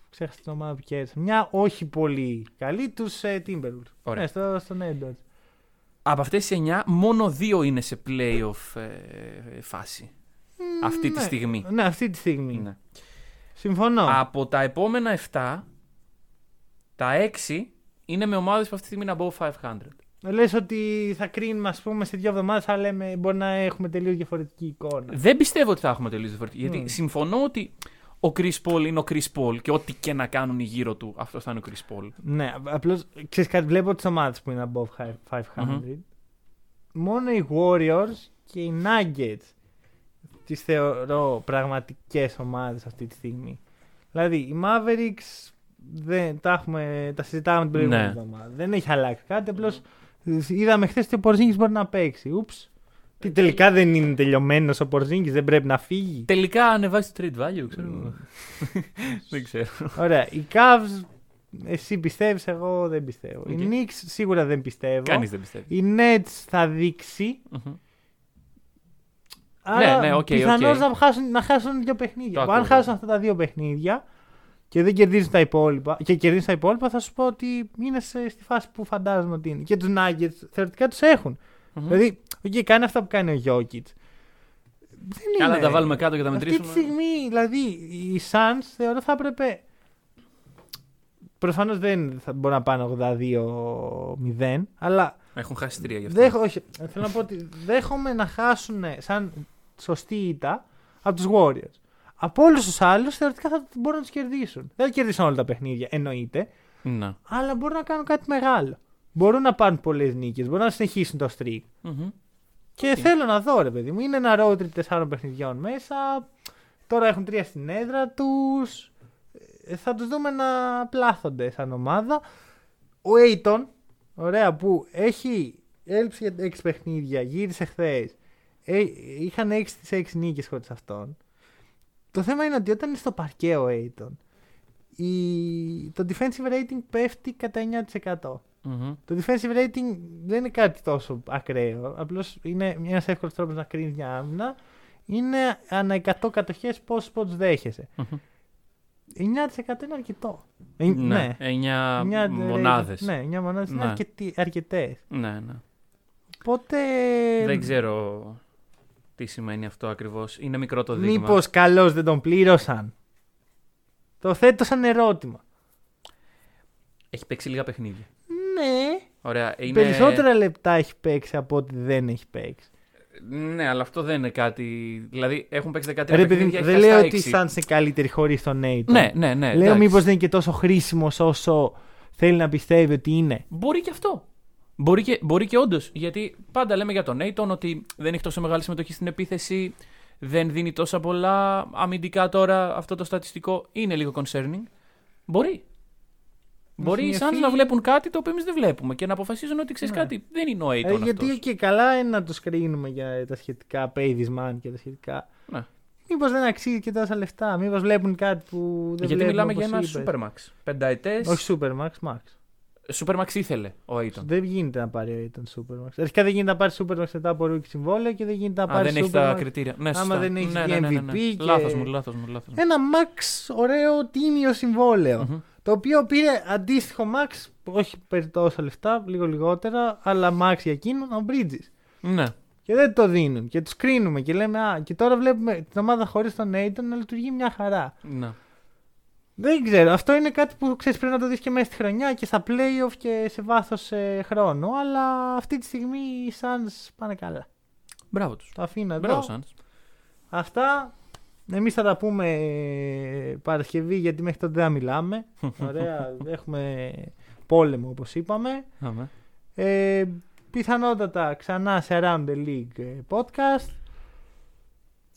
ξέχασα την ομάδα που κέρδισαν. Μια όχι πολύ καλή τους ε, Timberwolves. Ωραία. Ναι, στο, στον Edwards. Από αυτές τις 9, μόνο 2 είναι σε playoff ε, φάση. Αυτή τη Ναι, στιγμή. Ναι, αυτή τη στιγμή. Ναι. Συμφωνώ. Από τα επόμενα 7, τα 6 είναι με ομάδες που αυτή τη στιγμή είναι above 500. Λες ότι θα κρίνουμε, ας πούμε, σε δύο εβδομάδες, θα λέμε μπορεί να έχουμε τελείως διαφορετική εικόνα. Δεν πιστεύω ότι θα έχουμε τελείως διαφορετική. Γιατί Μμ. συμφωνώ ότι ο Chris Paul είναι ο Chris Paul και ό,τι και να κάνουν γύρω του, αυτό θα είναι ο Chris Paul. Ναι, απλώς ξέρεις κάτι, βλέπω τις ομάδες που είναι above 500. Μμμ. Μόνο οι Warriors και οι Nuggets τις θεωρώ πραγματικές ομάδες αυτή τη στιγμή. Δηλαδή, οι Mavericks δεν, τα, έχουμε, τα συζητάμε την προηγούμενη Ναι. εβδομάδα. Δεν έχει αλλάξει κάτι. Απλώς είδαμε χθες ότι ο Πορζίνγκης μπορεί να παίξει. Ούψ. Τι τελικά δεν είναι τελειωμένος ο Πορζίνγκης, δεν πρέπει να φύγει; Τελικά ανεβάζει το trade value, ξέρω εγώ. δεν ξέρω. Ωραία. Οι Cavs, εσύ πιστεύεις, εγώ δεν πιστεύω. Οι Οκ. Knicks σίγουρα δεν πιστεύω. Κανείς δεν πιστεύει. Οι Nets θα δείξει. Μμμ. Άρα ναι, οκ, πιθανώς οκ. να, χάσουν, να χάσουν δύο παιχνίδια. Το Αν ακούω. χάσουν αυτά τα δύο παιχνίδια και δεν κερδίζουν τα υπόλοιπα, και κερδίζουν τα υπόλοιπα, θα σου πω ότι είναι σε, στη φάση που φαντάζομαι ότι είναι. Και τους Nuggets θεωρητικά τους έχουν. Μμμ. Δηλαδή, οκ, κάνει αυτά που κάνει ο Jokic. Δεν είναι. Καλά, τα βάλουμε κάτω και τα Αυτή τη μετρήσουμε. στιγμή, δηλαδή, οι Suns θεωρώ θα έπρεπε. Προφανώς δεν θα μπορούν να πάνε 82-0, αλλά Έχουν χάσει τρία γι' αυτό. Δέχω, όχι, θέλω να πω ότι δέχομαι να χάσουν σαν σωστή ήττα από τους Warriors. Από όλους τους άλλους θεωρητικά θα μπορούν να τους κερδίσουν. Δεν θα κερδίσουν όλα τα παιχνίδια, εννοείται, Να. αλλά μπορούν να κάνουν κάτι μεγάλο. Μπορούν να πάρουν πολλές νίκες, μπορούν να συνεχίσουν το streak. Μμμ. Και θέλω να δω, ρε παιδί μου, είναι ένα road trip τεσσάρων παιχνιδιών μέσα. Τώρα έχουν τρία στην έδρα τους. Θα τους δούμε να πλάθονται σαν ομάδα. Ο Aiton, ωραία, που έχει έλειψε για 6 παιχνίδια, γύρισε χθες. Ε, είχαν 6 στις 6 νίκες χωρίς αυτόν. Το θέμα είναι ότι όταν είναι στο παρκέ ο Aiton, η... το defensive rating πέφτει κατά 9%. Μμμ. Το defensive rating δεν είναι κάτι τόσο ακραίο. Απλώς είναι ένας εύκολος τρόπος να κρίνεις μια άμυνα. Είναι ανά 100 κατοχές πόσου πόντου δέχεσαι. Μμμ. 9% είναι αρκετό. Ε, Ναι, 9 9 μονάδες. Ναι, 9 μονάδες είναι Ναι. αρκετές. ναι, ναι. Οπότε. Δεν ξέρω τι σημαίνει αυτό ακριβώς; Είναι μικρό το δείγμα. Μήπως καλώς δεν τον πλήρωσαν; Το θέτω σαν ερώτημα. Έχει παίξει λίγα παιχνίδια. Ναι. Ωραία. Είναι... Περισσότερα λεπτά έχει παίξει από ότι δεν έχει παίξει. Ναι, αλλά αυτό δεν είναι κάτι. Δηλαδή έχουν παίξει 13 Ρε παιδί, παιχνίδια. μου, έχει δεν χάσει λέω τα ότι έξι. σαν σε καλύτερη χωρίς τον Νέιτον. Ναι, ναι, ναι. Λέω εντάξει. μήπως δεν είναι και τόσο χρήσιμος όσο θέλει να πιστεύει ότι είναι. Μπορεί και αυτό. Μπορεί και, μπορεί και όντως. Γιατί πάντα λέμε για τον Νέιτον ότι δεν έχει τόσο μεγάλη συμμετοχή στην επίθεση, δεν δίνει τόσα πολλά. Αμυντικά τώρα αυτό το στατιστικό είναι λίγο concerning. Μπορεί. Μπορεί οι σημειωθεί- Suns να βλέπουν κάτι το οποίο εμείς δεν βλέπουμε και να αποφασίζουν ότι ξέρεις Ναι. κάτι. Δεν είναι ο Ε, Aiton γιατί αυτός. και καλά είναι να του κρίνουμε για τα σχετικά pay this man και τα σχετικά. Ναι. Μήπως δεν αξίζει και τόσα λεφτά. Μήπως βλέπουν κάτι που δεν Γιατί βλέπουμε, μιλάμε για όπως ένα είπες. Supermax. Πενταετές. Όχι Supermax, Max. Supermax ήθελε ο Ayton. Δεν γίνεται να πάρει ο Ayton Supermax. Αρχικά δεν γίνεται να πάρει Supermax μετά από rookie συμβόλαιο και δεν γίνεται να Α, πάρει δεν έχει τα Supermax. κριτήρια. Ναι, άμα σωστά. δεν έχεις ναι, βγει ναι, ναι, ναι, ναι. MVP και- Λάθος μου, λάθος μου, λάθος μου. Ένα Max ωραίο τίμιο συμβόλαιο. Μμμ. Το οποίο πήρε αντίστοιχο Max, όχι περί τόσα λεφτά, λίγο λιγότερα, αλλά Max για εκείνον, ο Bridges. Ναι. Και δεν το δίνουν. Και τους κρίνουμε και λέμε, Α, και τώρα βλέπουμε την ομάδα χωρίς τον Ayton να λειτουργεί μια χαρά. ναι. Δεν ξέρω. Αυτό είναι κάτι που ξέρεις πρέπει να το δεις και μέσα στη χρονιά και στα playoff και σε βάθος χρόνου. Αλλά αυτή τη στιγμή οι Suns πάνε καλά. Μπράβο τους. Το αφήνω εδώ. Μπράβο, Suns. Αυτά. Εμείς θα τα πούμε ε, Παρασκευή γιατί μέχρι τότε δεν μιλάμε. Ωραία. Έχουμε πόλεμο όπως είπαμε. Αμέ. Ε, πιθανότατα ξανά σε Around the League ε, podcast.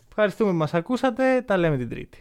Ευχαριστούμε που μας ακούσατε. Τα λέμε την Τρίτη.